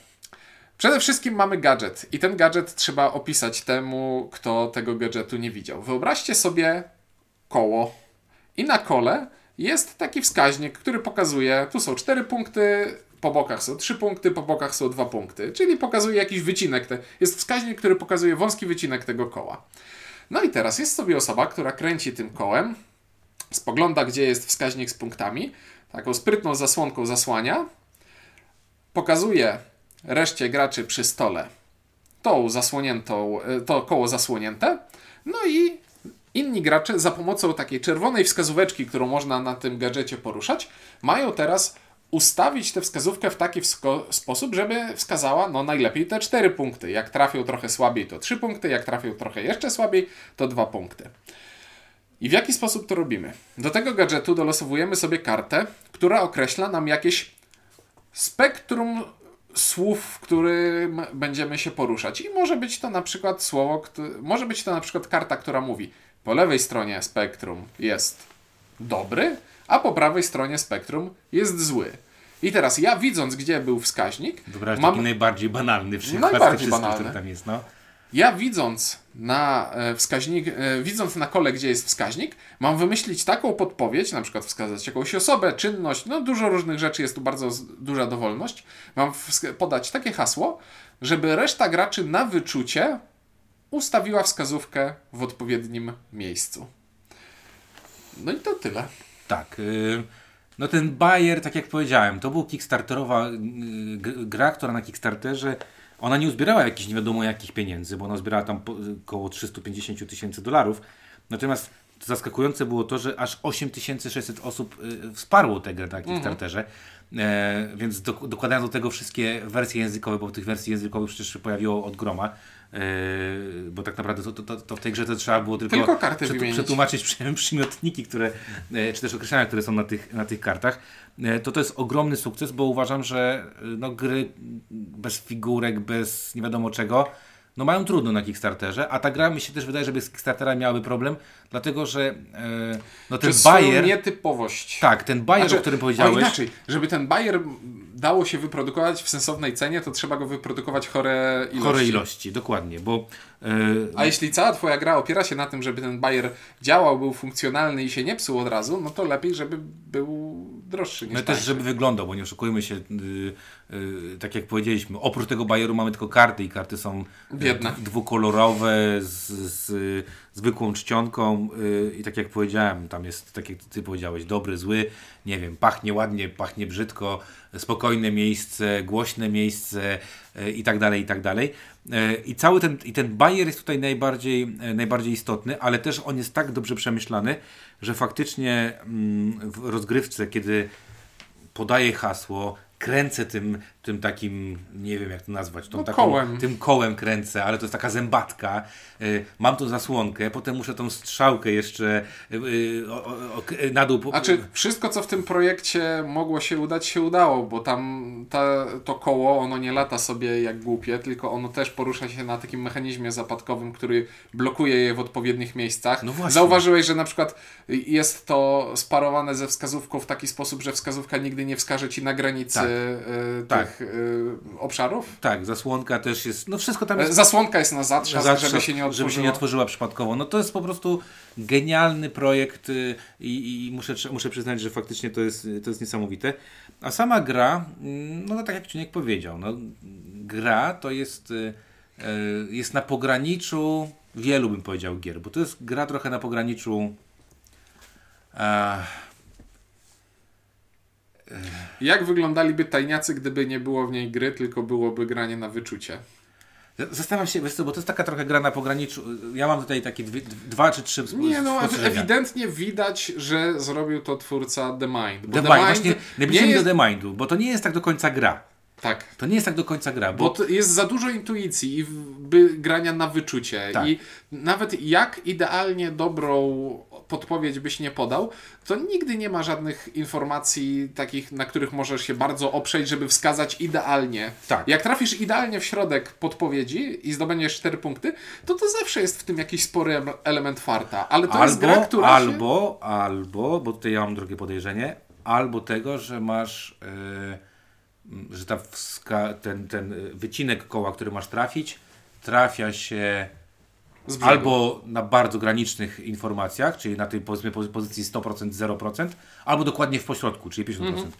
Przede wszystkim mamy gadżet i ten gadżet trzeba opisać temu, kto tego gadżetu nie widział. Wyobraźcie sobie koło i na kole jest taki wskaźnik, który pokazuje, tu są cztery punkty, po bokach są trzy punkty, po bokach są dwa punkty, czyli pokazuje jakiś wycinek. Jest wskaźnik, który pokazuje wąski wycinek tego koła. No i teraz jest sobie osoba, która kręci tym kołem, spogląda, gdzie jest wskaźnik z punktami, taką sprytną zasłonką zasłania, pokazuje reszcie graczy przy stole tą zasłoniętą, y, to koło zasłonięte, no i inni gracze za pomocą takiej czerwonej wskazóweczki, którą można na tym gadżecie poruszać, mają teraz ustawić tę wskazówkę w taki sposób, żeby wskazała no najlepiej te cztery punkty. Jak trafią trochę słabiej, to trzy punkty, jak trafią trochę jeszcze słabiej, to dwa punkty. I w jaki sposób to robimy? Do tego gadżetu dolosowujemy sobie kartę, która określa nam jakieś spektrum słów, w którym będziemy się poruszać. I może być to na przykład słowo, może być to na przykład karta, która mówi po lewej stronie spektrum jest dobry, a po prawej stronie spektrum jest zły. I teraz ja widząc, gdzie był wskaźnik, Wybrałeś mam, taki najbardziej banalny przykład Najbardziej banalny. który tam jest, no. Ja widząc na e, wskaźnik, e, widząc na kole, gdzie jest wskaźnik, mam wymyślić taką podpowiedź, na przykład wskazać jakąś osobę, czynność, no dużo różnych rzeczy, jest tu bardzo duża dowolność. Mam podać takie hasło, żeby reszta graczy na wyczucie ustawiła wskazówkę w odpowiednim miejscu. No i to tyle. Tak. y, No ten Bayer, tak jak powiedziałem, to był kickstarterowa y, gra, która na Kickstarterze ona nie uzbierała jakichś nie wiadomo jakich pieniędzy, bo ona zbierała tam około 350 tysięcy dolarów. Natomiast zaskakujące było to, że aż 8600 osób y, wsparło tę grę na Kickstarterze. E, więc do, dokładając do tego wszystkie wersje językowe, bo tych wersji językowych przecież się pojawiło od groma. E, bo tak naprawdę to, to, to, w tej grze to trzeba było tylko, Tylko karty przetłumaczyć przy- [LAUGHS] przymiotniki, które, e, czy też określenia, które są na tych, na tych kartach. E, To to jest ogromny sukces, bo uważam, że e, no, gry bez figurek, bez nie wiadomo czego, no mają trudno na Kickstarterze, a ta gra mi się też wydaje, że bez Kickstartera miałaby problem, dlatego że e, no ten Przez Bayer, nietypowość. tak, ten Bayer, Znaczy, o którym O powiedziałeś, inaczej, żeby ten Bayer dało się wyprodukować w sensownej cenie, to trzeba go wyprodukować chore ilości. chore ilości, dokładnie, bo e, A jeśli cała twoja gra opiera się na tym, żeby ten Bayer działał, był funkcjonalny i się nie psuł od razu, no to lepiej, żeby był droższy niż No tańszy. też, żeby wyglądał, bo nie oszukujmy się, y, y, tak jak powiedzieliśmy, oprócz tego bajeru mamy tylko karty i karty są y, Biedne. dwukolorowe z, z zwykłą czcionką y, i tak jak powiedziałem, tam jest, tak jak ty powiedziałeś, dobry, zły, nie wiem, pachnie ładnie, pachnie brzydko, spokojne miejsce, głośne miejsce y, i tak dalej, i tak dalej. Y, I cały ten, i ten bajer jest tutaj najbardziej, y, najbardziej istotny, ale też on jest tak dobrze przemyślany, że faktycznie mm, w rozgrywce, kiedy podaję hasło, kręcę tym, tym takim, nie wiem jak to nazwać, tą No, taką, kołem. tym kołem kręcę, ale to jest taka zębatka. Y, mam tą zasłonkę, potem muszę tą strzałkę jeszcze y, y, o, o, o, na dół. Znaczy, wszystko co w tym projekcie mogło się udać, się udało, bo tam ta, to koło, ono nie lata sobie jak głupie, tylko ono też porusza się na takim mechanizmie zapadkowym, który blokuje je w odpowiednich miejscach. No właśnie. Zauważyłeś, że na przykład jest to sparowane ze wskazówką w taki sposób, że wskazówka nigdy nie wskaże ci na granicy Tak. y, Tak. Y, obszarów. Tak, zasłonka też jest, no wszystko tam jest E, Zasłonka jest na zatrzask, Zatrzask, żeby się nie otworzyło. żeby się nie otworzyła przypadkowo. No to jest po prostu genialny projekt y, i, i muszę, muszę przyznać, że faktycznie to jest, to jest niesamowite. A sama gra, mm, no tak jak Ciuniek powiedział, no, gra to jest, y, y, jest na pograniczu wielu bym powiedział gier, bo to jest gra trochę na pograniczu e, Jak wyglądali tajniacy, gdyby nie było w niej gry, tylko byłoby granie na wyczucie? Zastanawiam się, wiesz co, bo to jest taka trochę gra na pograniczu. Ja mam tutaj takie dwie, dwa czy trzy Nie no, ewidentnie widać, że zrobił to twórca The Mind. Bo The Mind, właśnie najbliżej mi do The Mindu, bo to nie jest tak do końca gra. Tak. To nie jest tak do końca gra, Bo bo jest za dużo intuicji i by grania na wyczucie. Tak. I nawet jak idealnie dobrą podpowiedź byś nie podał, to nigdy nie ma żadnych informacji takich, na których możesz się bardzo oprzeć, żeby wskazać idealnie. Tak. Jak trafisz idealnie w środek podpowiedzi i zdobędziesz 4 punkty, to to zawsze jest w tym jakiś spory em- element farta. Ale to jest gra, albo, która się... albo, albo, bo tutaj ja mam drugie podejrzenie, albo tego, że masz, yy, że ta wska, ten, ten wycinek koła, który masz trafić, trafia się albo na bardzo granicznych informacjach, czyli na tej powiedzmy pozy- pozycji 100%, 0%, albo dokładnie w pośrodku, czyli 50%. Mhm.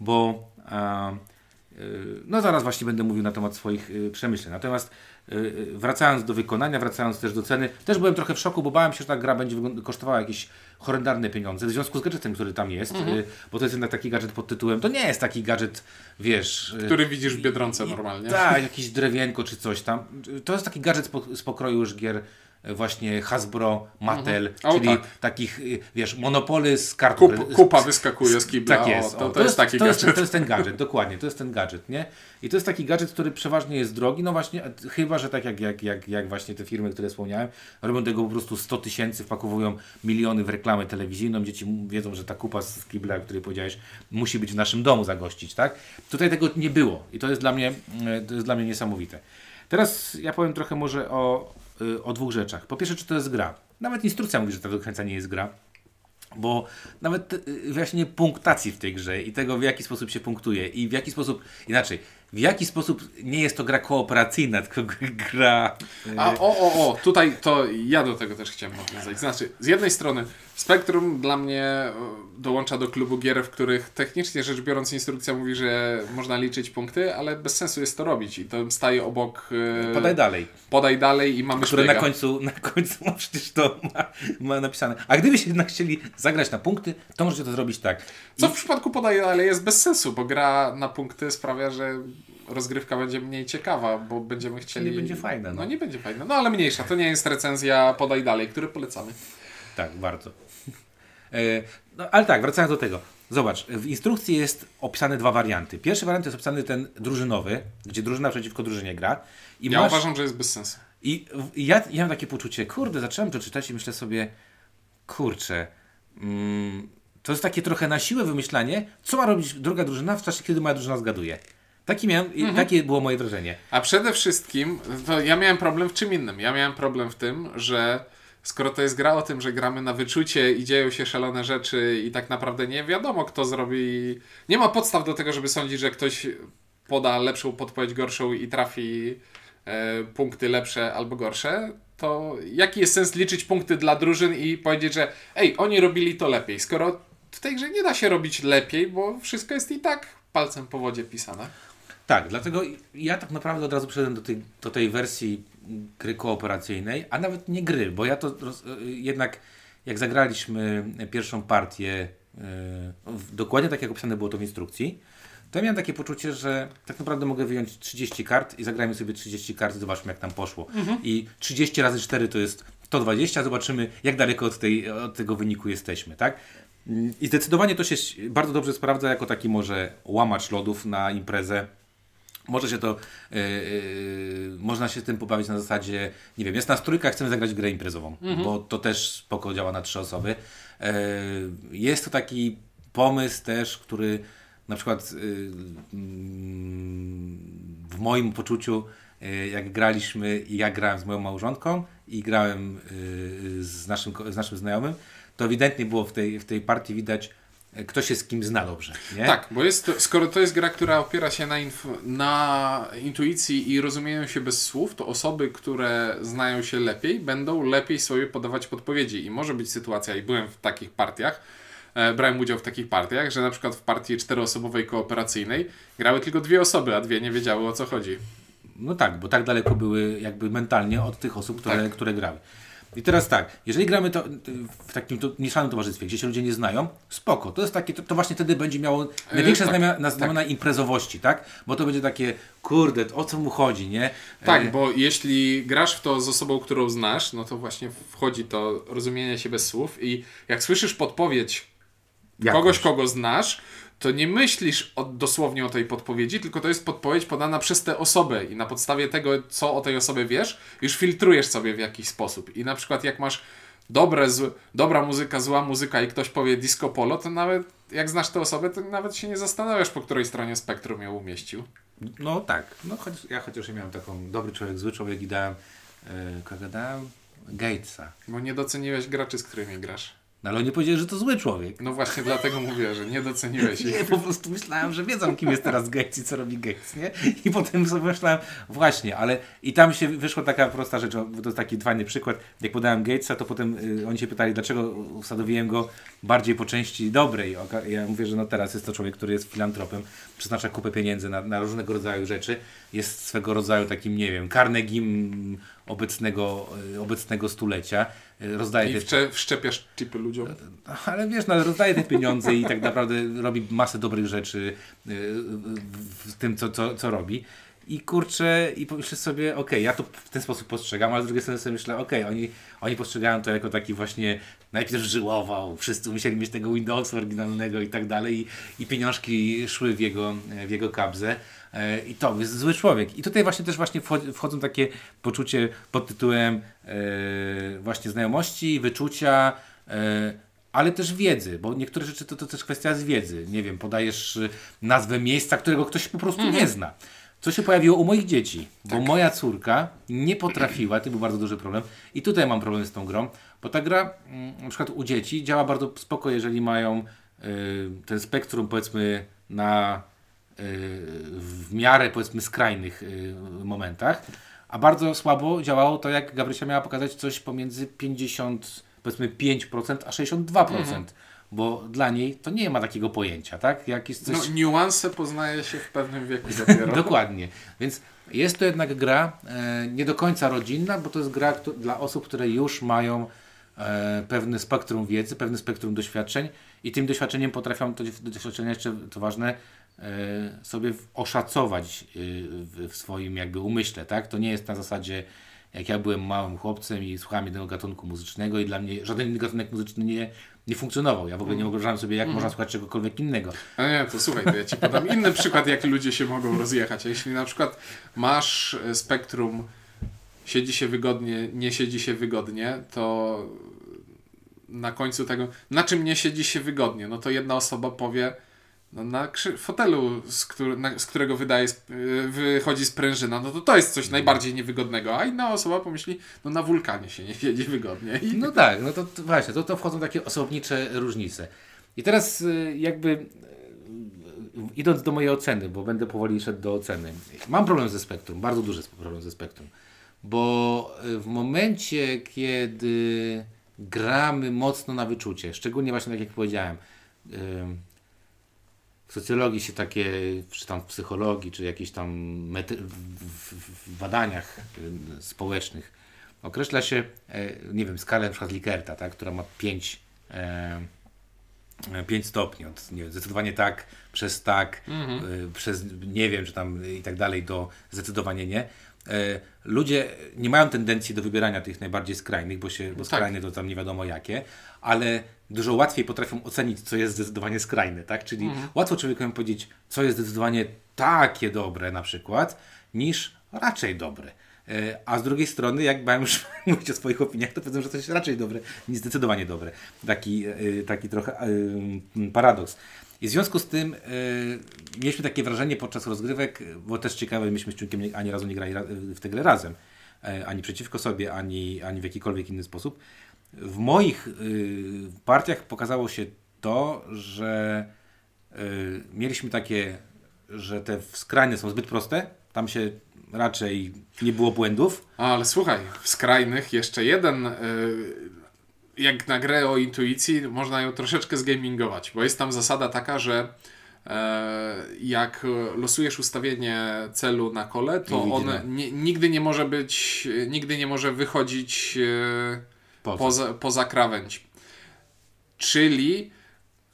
Bo e, y, no zaraz właśnie będę mówił na temat swoich y, przemyśleń. Natomiast wracając do wykonania, wracając też do ceny, też byłem trochę w szoku, bo bałem się, że ta gra będzie kosztowała jakieś horrendarne pieniądze w związku z gadżetem, który tam jest, Mhm. y, bo to jest jednak taki gadżet pod tytułem, to nie jest taki gadżet, wiesz... y, Który widzisz w Biedronce normalnie. tak, jakieś drewienko czy coś tam. To jest taki gadżet z po- z pokroju już gier właśnie Hasbro, Mattel, O, czyli tak. takich, y, wiesz, monopoly z kartą. Kup, kupa wyskakuje z kibla. Tak jest. O, to, o, to, jest taki to jest, gadżet. to jest ten gadżet, dokładnie, to jest ten gadżet, nie? I to jest taki gadżet, który przeważnie jest drogi, no właśnie, chyba, że tak jak, jak, jak, jak właśnie te firmy, które wspomniałem, robią tego po prostu 100 tysięcy, wpakowują miliony w reklamę telewizyjną, dzieci wiedzą, że ta kupa z kibla, o której powiedziałeś, musi być w naszym domu zagościć, tak? Tutaj tego nie było i to jest dla mnie, e, to jest dla mnie niesamowite. Teraz ja powiem trochę może o, o dwóch rzeczach. Po pierwsze, czy to jest gra? Nawet instrukcja mówi, że to do końca nie jest gra. Bo nawet y, wyjaśnienie punktacji w tej grze i tego, w jaki sposób się punktuje i w jaki sposób, inaczej, w jaki sposób nie jest to gra kooperacyjna, tylko [LAUGHS] gra... A o, o, o, tutaj to ja do tego też chciałem nawiązać. Znaczy, z jednej strony Spektrum dla mnie e, dołącza do klubu gier, w których technicznie rzecz biorąc instrukcja mówi, że można liczyć punkty, ale bez sensu jest to robić i to staje obok e, Podaj dalej. podaj dalej i mamy Które na szpiega. końcu, [LAUGHS] na końcu ma przecież to ma, ma napisane. A gdybyście jednak chcieli zagrać na punkty, to możecie to zrobić tak. Co w przypadku podaj dalej jest bez sensu, bo gra na punkty sprawia, że rozgrywka będzie mniej ciekawa, bo będziemy chcieli... Nie będzie fajna, No. no. nie będzie fajna, no ale mniejsza. To nie jest recenzja podaj dalej, który polecamy. Tak, bardzo. [LAUGHS] E, No, ale tak, wracając do tego. Zobacz, w instrukcji jest opisane dwa warianty. Pierwszy wariant jest opisany ten drużynowy, gdzie drużyna przeciwko drużynie gra. I Ja masz, uważam, że jest bez sensu. I w- ja, ja mam takie poczucie, kurde, zacząłem to czytać i myślę sobie, kurczę, mm, to jest takie trochę na siłę wymyślanie, co ma robić druga drużyna w czasie, kiedy moja drużyna zgaduje. Taki miałem, i takie było moje wrażenie. A przede wszystkim, to ja miałem problem w czym innym. Ja miałem problem w tym, że skoro to jest gra o tym, że gramy na wyczucie i dzieją się szalone rzeczy i tak naprawdę nie wiadomo, kto zrobi. Nie ma podstaw do tego, żeby sądzić, że ktoś poda lepszą podpowiedź, gorszą i trafi e, punkty lepsze albo gorsze. To jaki jest sens liczyć punkty dla drużyn i powiedzieć, że ej, oni robili to lepiej, skoro w tej grze nie da się robić lepiej, bo wszystko jest i tak palcem po wodzie pisane. Tak, dlatego ja tak naprawdę od razu przeszedłem do tej, do tej wersji gry kooperacyjnej, a nawet nie gry, bo ja to roz, y, jednak jak zagraliśmy pierwszą partię, y, w- dokładnie tak jak opisane było to w instrukcji, to ja miałem takie poczucie, że tak naprawdę mogę wyjąć 30 kart i zagrajmy sobie 30 kart i zobaczmy jak tam poszło. I 30 razy 4 to jest 120, zobaczymy jak daleko od, tej, od tego wyniku jesteśmy, tak? I zdecydowanie to się bardzo dobrze sprawdza jako taki może łamacz lodów na imprezę. Może się to, yy, yy, można się tym pobawić na zasadzie, nie wiem, jest nas trójka, chcemy zagrać grę imprezową, bo to też spoko działa na trzy osoby. Yy, jest to taki pomysł też, który na przykład w moim poczuciu, jak graliśmy i ja grałem z moją małżonką i grałem z, naszym, z naszym znajomym, to ewidentnie było w tej, w tej partii widać, ktoś się z kim zna dobrze. Nie? Tak, bo jest to, skoro to jest gra, która opiera się na, na intuicji i rozumieniu się bez słów, to osoby, które znają się lepiej, będą lepiej sobie podawać podpowiedzi. I może być sytuacja, i byłem w takich partiach, e, brałem udział w takich partiach, że na przykład w partii czteroosobowej kooperacyjnej grały tylko dwie osoby, a dwie nie wiedziały o co chodzi. No tak, bo tak daleko były jakby mentalnie od tych osób, które, Tak. które grały. I teraz tak, jeżeli gramy to w takim to mieszanym towarzystwie, gdzie się ludzie nie znają, spoko. To jest takie, to, to właśnie wtedy będzie miało największe tak, znamiona, znamiona imprezowości, tak? Bo to będzie takie, kurde, o co mu chodzi, nie? Tak, E, bo jeśli grasz w to z osobą, którą znasz, no to właśnie wchodzi to rozumienie się bez słów i jak słyszysz podpowiedź jakoś. kogoś, kogo znasz, to nie myślisz o, dosłownie o tej podpowiedzi, tylko to jest podpowiedź podana przez tę osobę i na podstawie tego, co o tej osobie wiesz, już filtrujesz sobie w jakiś sposób. I na przykład jak masz dobre, zł, dobra muzyka, zła muzyka i ktoś powie disco polo, to nawet jak znasz tę osobę, to nawet się nie zastanawiasz, po której stronie spektrum ją umieścił. No tak, no choć, ja chociaż miałem taką dobry człowiek, zły człowiek i dałem, e, kogo dałem? Gatesa. Bo nie doceniłeś graczy, z którymi grasz. No ale nie powiedzieli, że to zły człowiek. No właśnie dlatego mówię, że nie doceniłeś [LAUGHS] ich. Nie, po prostu myślałem, że wiedzą, kim jest teraz Gates i co robi Gates, nie? I potem sobie myślałem, właśnie, ale i tam się wyszła taka prosta rzecz, bo to taki fajny przykład. Jak podałem Gatesa, to potem y, oni się pytali, dlaczego usadowiłem go bardziej po części dobrej. Ja mówię, że no teraz jest to człowiek, który jest filantropem, przeznacza kupę pieniędzy na, na różnego rodzaju rzeczy. Jest swego rodzaju takim, nie wiem, Carnegiem obecnego, y, obecnego stulecia. Y, Rozdaje I te wcze, wszczepiasz chipy ludziom. ale wiesz, no, rozdaje te pieniądze i tak naprawdę robi masę dobrych rzeczy w tym, co, co, co robi. I kurczę, i pomyślę sobie, okej, ja to w ten sposób postrzegam, ale z drugiej strony sobie myślę, okej, oni, oni postrzegają to jako taki właśnie, najpierw żyłował, wszyscy musieli mieć tego Windowsa oryginalnego i tak dalej i, i pieniążki szły w jego, w jego kabzę. E, I to jest zły człowiek. I tutaj właśnie też właśnie wchodzą takie poczucie pod tytułem e, właśnie znajomości, wyczucia, e, ale też wiedzy, bo niektóre rzeczy to, to też kwestia z wiedzy. Nie wiem, podajesz nazwę miejsca, którego ktoś po prostu nie zna. Co się pojawiło u moich dzieci, bo moja córka nie potrafiła, to był bardzo duży problem i tutaj mam problem z tą grą, bo ta gra mm, na przykład u dzieci działa bardzo spoko, jeżeli mają ten spektrum powiedzmy na w miarę powiedzmy skrajnych y, momentach, a bardzo słabo działało to, jak Gabrysia miała pokazać coś pomiędzy 50, powiedzmy 5% a 62%, bo dla niej to nie ma takiego pojęcia, tak? Jak jest coś... No, niuanse poznaje się w pewnym wieku dopiero. [LAUGHS] Dokładnie. Więc jest to jednak gra e, nie do końca rodzinna, bo to jest gra kto, dla osób, które już mają e, pewne spektrum wiedzy, pewne spektrum doświadczeń i tym doświadczeniem potrafią to doświadczenie jeszcze, to ważne, sobie w- oszacować e, w, swoim jakby umyśle, tak? To nie jest na zasadzie jak ja byłem małym chłopcem i słuchałem jednego gatunku muzycznego i dla mnie żaden inny gatunek muzyczny nie, nie funkcjonował. Ja w ogóle nie wyobrażałem sobie, jak można słuchać czegokolwiek innego. A nie, to słuchaj, to ja Ci podam inny przykład, jak ludzie się mogą rozjechać. A jeśli na przykład masz e, spektrum siedzi się wygodnie, nie siedzi się wygodnie, to na końcu tego, na czym nie siedzi się wygodnie, no to jedna osoba powie, no na fotelu, z, który, na, z którego wydaje, y, wychodzi sprężyna, no to to jest coś najbardziej niewygodnego, a inna osoba pomyśli, no na wulkanie się nie siedzi wygodnie. I No tak, no to, to właśnie, to, to wchodzą takie osobnicze różnice. I teraz y, jakby y, idąc do mojej oceny, bo będę powoli szedł do oceny. Mam problem ze spektrum, bardzo duży problem ze spektrum. Bo w momencie, kiedy gramy mocno na wyczucie, szczególnie właśnie tak jak powiedziałem, w socjologii się takie, czy tam w psychologii, czy jakichś tam mety, w, w, badaniach społecznych określa się, e, nie wiem, skalę przykład Likerta, tak, która ma 5 e, 5 stopni, od nie zdecydowanie tak, przez tak, y, przez nie wiem, czy tam i tak dalej, do zdecydowanie nie. E, Ludzie nie mają tendencji do wybierania tych najbardziej skrajnych, bo, się, bo skrajne to tam nie wiadomo jakie, ale dużo łatwiej potrafią ocenić, co jest zdecydowanie skrajne, tak? Czyli łatwo człowiekowi powiedzieć, co jest zdecydowanie takie dobre na przykład, niż raczej dobre. E, A z drugiej strony, jak mają już [LAUGHS] mówić o swoich opiniach, to powiedzą, że coś jest raczej dobre, niż zdecydowanie dobre. Taki, e, taki trochę paradoks. I w związku z tym e, mieliśmy takie wrażenie podczas rozgrywek, bo też ciekawe, myśmy z Czunkiem nie- ani razu nie grali ra- w tę grę razem, e, ani przeciwko sobie, ani, ani w jakikolwiek inny sposób. W moich y, partiach pokazało się to, że mieliśmy takie, że te skrajne są zbyt proste. Tam się raczej nie było błędów. Ale słuchaj, w skrajnych jeszcze jeden. Jak na grę o intuicji, można ją troszeczkę zgamingować, bo jest tam zasada taka, że e, jak losujesz ustawienie celu na kole, to on nie, nigdy nie może być, nigdy nie może wychodzić e, poza, poza krawędź. Czyli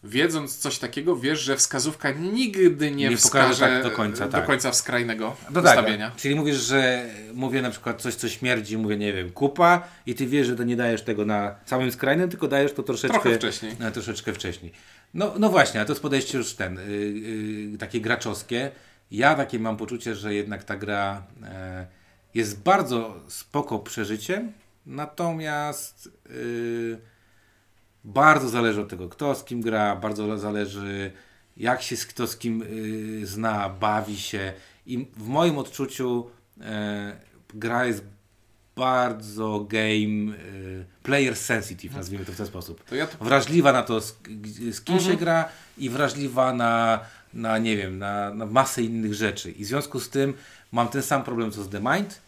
wiedząc coś takiego, wiesz, że wskazówka nigdy nie, Nie wskaże tak do końca, do tak. końca skrajnego No tak, ustawienia. czyli mówisz, że mówię na przykład coś, co śmierdzi, mówię, nie wiem, kupa i ty wiesz, że to nie dajesz tego na samym skrajnym, tylko dajesz to troszeczkę Trochę wcześniej. No, troszeczkę wcześniej. No, no właśnie, a to jest podejście już ten, y, y, takie graczowskie. Ja takie mam poczucie, że jednak ta gra e, jest bardzo spoko przeżyciem, natomiast y, bardzo zależy od tego, kto z kim gra, bardzo zależy jak się z- kto z kim y, zna, bawi się. I w moim odczuciu e, gra jest bardzo game y, player sensitive, nazwijmy to w ten sposób. To ja tu Wrażliwa na to, z, z kim Mhm. się gra i wrażliwa na, na nie wiem, na, na masę innych rzeczy. I w związku z tym mam ten sam problem co z The Mind.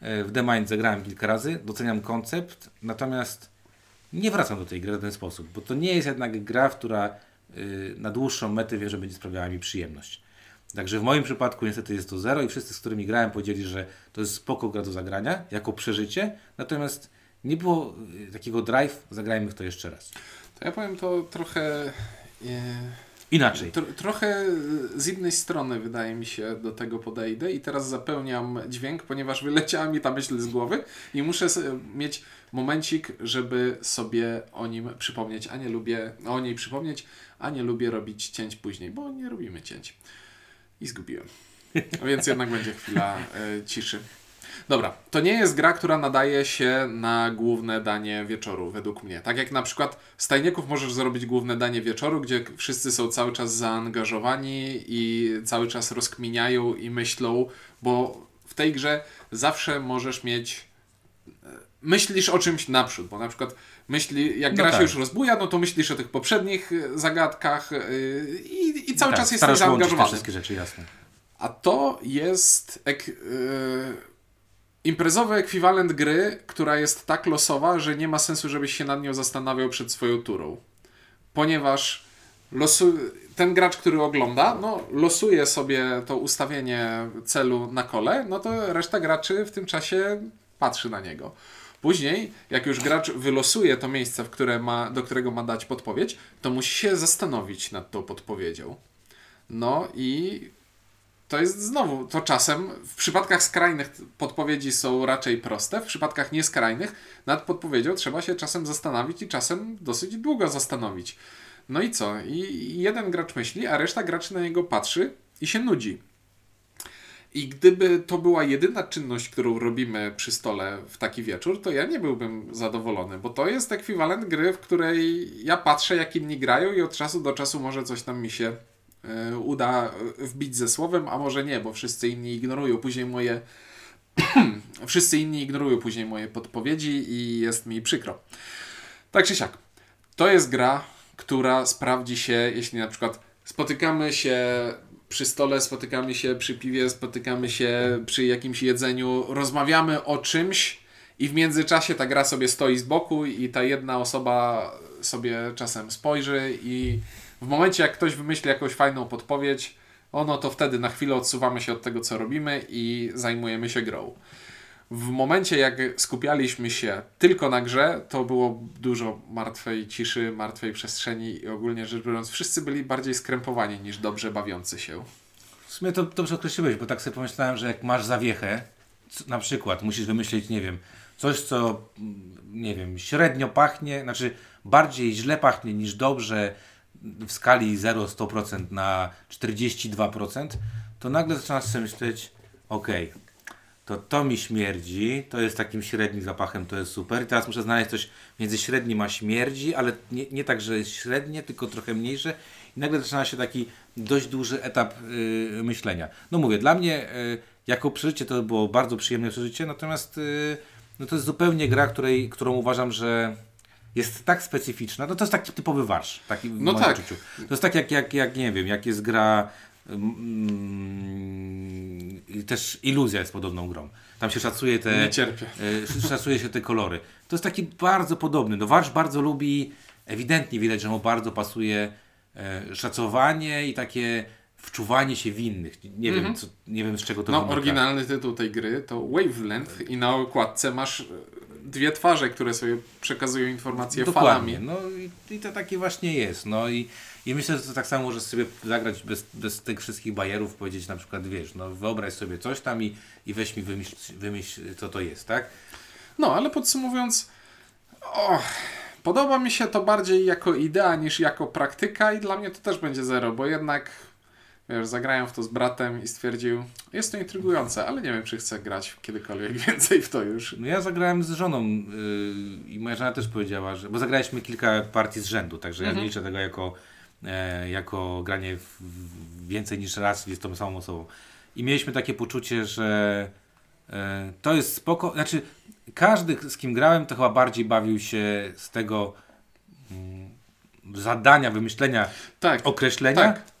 E, W The Mind zagrałem kilka razy, doceniam koncept, natomiast nie wracam do tej gry w ten sposób, bo to nie jest jednak gra, która y, na dłuższą metę wiem, że będzie sprawiała mi przyjemność. Także w moim przypadku niestety jest to zero i wszyscy, z którymi grałem, powiedzieli, że to jest spoko gra do zagrania, jako przeżycie, natomiast nie było y, takiego drive, zagrajmy w to jeszcze raz. To ja powiem to trochę. Inaczej. Tro, trochę z innej strony wydaje mi się do tego podejdę i teraz zapełniam dźwięk, ponieważ wyleciała mi ta myśl z głowy i muszę s- mieć momencik, żeby sobie o nim przypomnieć, a nie lubię o niej przypomnieć, a nie lubię robić cięć później, bo nie robimy cięć. I zgubiłem. Więc jednak będzie chwila e, ciszy. Dobra, to nie jest gra, która nadaje się na główne danie wieczoru, według mnie. Tak jak na przykład z tajników możesz zrobić główne danie wieczoru, gdzie wszyscy są cały czas zaangażowani i cały czas rozkminiają i myślą, bo w tej grze zawsze możesz mieć. e, Myślisz o czymś naprzód, bo na przykład myśli, jak No gra się tak. już rozbuja, no to myślisz o tych poprzednich e, zagadkach e, i, i cały Tak, czas jesteś zaangażowany. wszystkie rzeczy, jasne. A to jest ek, yy, imprezowy ekwiwalent gry, która jest tak losowa, że nie ma sensu, żebyś się nad nią zastanawiał przed swoją turą. Ponieważ losu, ten gracz, który ogląda, no, losuje sobie to ustawienie celu na kole, no to reszta graczy w tym czasie patrzy na niego. Później, jak już gracz wylosuje to miejsce, w które ma, do którego ma dać podpowiedź, to musi się zastanowić nad tą podpowiedzią. No i to jest znowu, to czasem w przypadkach skrajnych podpowiedzi są raczej proste, w przypadkach nieskrajnych nad podpowiedzią trzeba się czasem zastanowić i czasem dosyć długo zastanowić. No i co? I jeden gracz myśli, a reszta graczy na niego patrzy i się nudzi. I gdyby to była jedyna czynność, którą robimy przy stole w taki wieczór, to ja nie byłbym zadowolony, bo to jest ekwiwalent gry, w której ja patrzę, jak inni grają i od czasu do czasu może coś tam mi się uda e, wbić ze słowem, a może nie, bo wszyscy inni ignorują później moje [CLEARS THROAT] wszyscy inni ignorują później moje podpowiedzi i jest mi przykro. Tak czy siak, to jest gra, która sprawdzi się, jeśli na przykład spotykamy się przy stole, spotykamy się przy piwie, spotykamy się przy jakimś jedzeniu, rozmawiamy o czymś i w międzyczasie ta gra sobie stoi z boku i ta jedna osoba sobie czasem spojrzy i w momencie jak ktoś wymyśli jakąś fajną podpowiedź, ono to wtedy na chwilę odsuwamy się od tego, co robimy i zajmujemy się grą. W momencie, jak skupialiśmy się tylko na grze, to było dużo martwej ciszy, martwej przestrzeni i ogólnie rzecz biorąc, wszyscy byli bardziej skrępowani niż dobrze bawiący się. W sumie to dobrze określiłeś, bo tak sobie pomyślałem, że jak masz zawiechę, na przykład musisz wymyślić, nie wiem, coś, co, mm, nie wiem, średnio pachnie, znaczy bardziej źle pachnie niż dobrze w skali 0-100% na 42%, to nagle zaczynasz sobie myśleć, okej, to to mi śmierdzi, to jest takim średnim zapachem, to jest super. I teraz muszę znaleźć coś między średnim a śmierdzi, ale nie, nie tak, że jest średnie, tylko trochę mniejsze. I nagle zaczyna się taki dość duży etap y, myślenia. No mówię, dla mnie y, jako przeżycie to było bardzo przyjemne przeżycie, natomiast y, no to jest zupełnie gra, której, którą uważam, że jest tak specyficzna, no to jest taki typowy warsz, taki w No moim tak. odczuciu. To jest tak jak, jak, jak nie wiem, jak jest gra mm, i też iluzja jest podobną grą. Tam się szacuje te... Nie cierpię. e, szacuje się te kolory. To jest taki bardzo podobny. No Warsz bardzo lubi, ewidentnie widać, że mu bardzo pasuje e, szacowanie i takie wczuwanie się w innych. Nie wiem, co, nie wiem z czego to No, wynika. oryginalny tytuł tej gry to Wavelength i na okładce masz e, dwie twarze, które sobie przekazują informacje Dokładnie. falami. No i, i to takie właśnie jest. No i, i myślę, że to tak samo możesz sobie zagrać bez, bez tych wszystkich bajerów, powiedzieć na przykład, wiesz, no wyobraź sobie coś tam i, i weź mi wymyśl, wymyśl, co to jest, tak? No, ale podsumowując, podoba mi się to bardziej jako idea niż jako praktyka i dla mnie to też będzie zero, bo jednak wiesz, zagrałem w to z bratem i stwierdził, jest to intrygujące, ale nie wiem, czy chcę grać kiedykolwiek [LAUGHS] więcej w to już. No ja zagrałem z żoną yy, i moja żona też powiedziała, że. Bo zagraliśmy kilka partii z rzędu, także ja nie liczę tego jako, e, jako granie w więcej niż raz z tą samą osobą. I mieliśmy takie poczucie, że e, to jest spoko. Znaczy, każdy z kim grałem, to chyba bardziej bawił się z tego mm, zadania, wymyślenia, Tak, określenia. tak.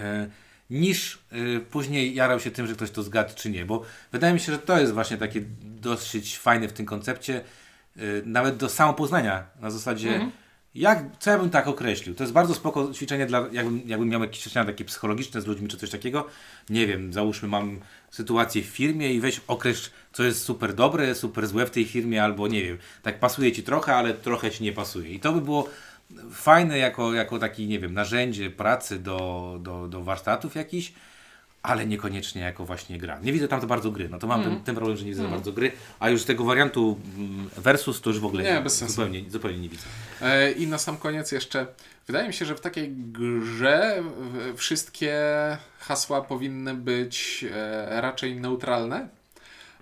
E, niż e, później jarał się tym, że ktoś to zgadł czy nie, bo wydaje mi się, że to jest właśnie takie dosyć fajne w tym koncepcie, e, nawet do samopoznania na zasadzie Mhm. jak, co ja bym tak określił. To jest bardzo spoko ćwiczenie, dla, jakbym, jakbym miał jakieś ćwiczenia takie psychologiczne z ludźmi czy coś takiego. Nie wiem, załóżmy mam sytuację w firmie i weź określ, co jest super dobre, super złe w tej firmie, albo nie wiem, tak pasuje Ci trochę, ale trochę Ci nie pasuje. I to by było fajne jako, jako taki, nie wiem, narzędzie pracy do, do, do warsztatów jakiś, ale niekoniecznie jako właśnie gra. Nie widzę tam za bardzo gry, no to mam ten, ten problem, że nie widzę za bardzo gry, a już tego wariantu mm, versus to już w ogóle Nie, sensu. zupełnie, zupełnie nie widzę. E, I na sam koniec jeszcze, wydaje mi się, że w takiej grze wszystkie hasła powinny być e, raczej neutralne.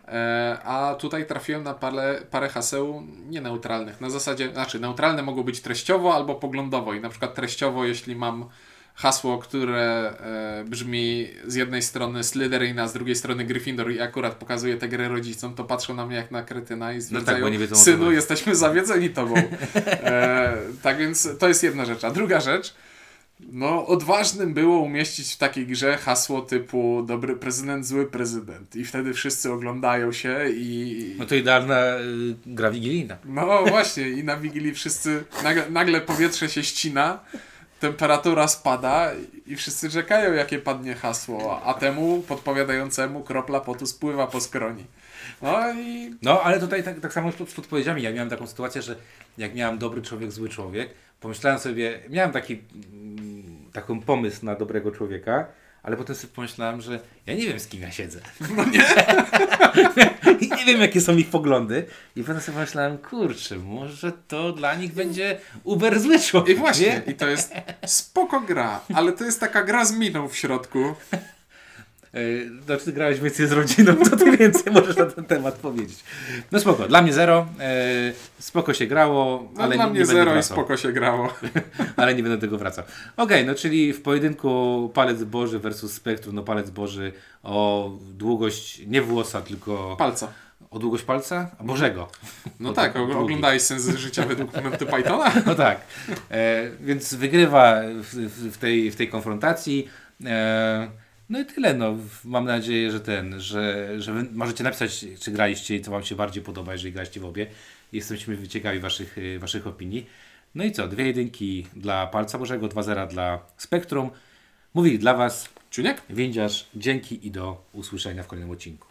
E, A tutaj trafiłem na parę, parę haseł nieneutralnych. Na zasadzie, znaczy neutralne mogą być treściowo albo poglądowo. I na przykład treściowo, jeśli mam hasło, które e, brzmi z jednej strony Slytherin, a z drugiej strony Gryffindor i akurat pokazuje tę grę rodzicom, to patrzą na mnie jak na kretyna i stwierdzają, bo nie wiedzą, o co synu, jesteśmy zawiedzeni tobą. [LAUGHS] E, tak więc to jest jedna rzecz. A druga rzecz, no odważnym było umieścić w takiej grze hasło typu dobry prezydent, zły prezydent. I wtedy wszyscy oglądają się i... No to idealna y, gra wigilijna. No właśnie, i na Wigilii wszyscy, nagle, nagle powietrze się ścina, temperatura spada i wszyscy czekają, jakie padnie hasło, a temu podpowiadającemu kropla potu spływa po skroni. No i No, ale tutaj tak, tak samo z pod- z podpowiedziami. Ja miałem taką sytuację, że jak miałem dobry człowiek, zły człowiek, pomyślałem sobie, miałem taki mm, taką pomysł na dobrego człowieka, ale potem sobie pomyślałem, że ja nie wiem z kim ja siedzę. [LAUGHS] No nie? I nie wiem jakie są ich poglądy. I potem sobie pomyślałem, kurczę, może to dla nich będzie uber zły człowiek. I właśnie, nie? i to jest spoko gra, ale to jest taka gra z miną w środku. Yy, Znaczy, ty grałeś więcej z rodziną, [LAUGHS] to ty więcej możesz na ten temat powiedzieć. No spoko, dla mnie zero. Yy, spoko się grało, No, ale dla nie, mnie nie zero i wracał. spoko się grało. [LAUGHS] ale nie będę do tego wracał. Okej, no czyli w pojedynku palec Boży versus spektrum, no palec Boży o długość nie włosa, tylko Palca. o długość palca? A Bożego. No O, tak, długi. og- oglądałeś sens życia według Monty Pythona? [LAUGHS] No tak. E, więc wygrywa w, w, w, tej, w tej konfrontacji. E, no i tyle. No. Mam nadzieję, że ten, że, że możecie napisać, czy graliście i co Wam się bardziej podoba, jeżeli graliście w obie. Jesteśmy ciekawi Waszych, y, waszych opinii. No i co? Dwie jedynki dla Palca Bożego, dwa zera dla Spektrum. Mówili dla Was Czuniek? Windziarz. Dzięki i do usłyszenia w kolejnym odcinku.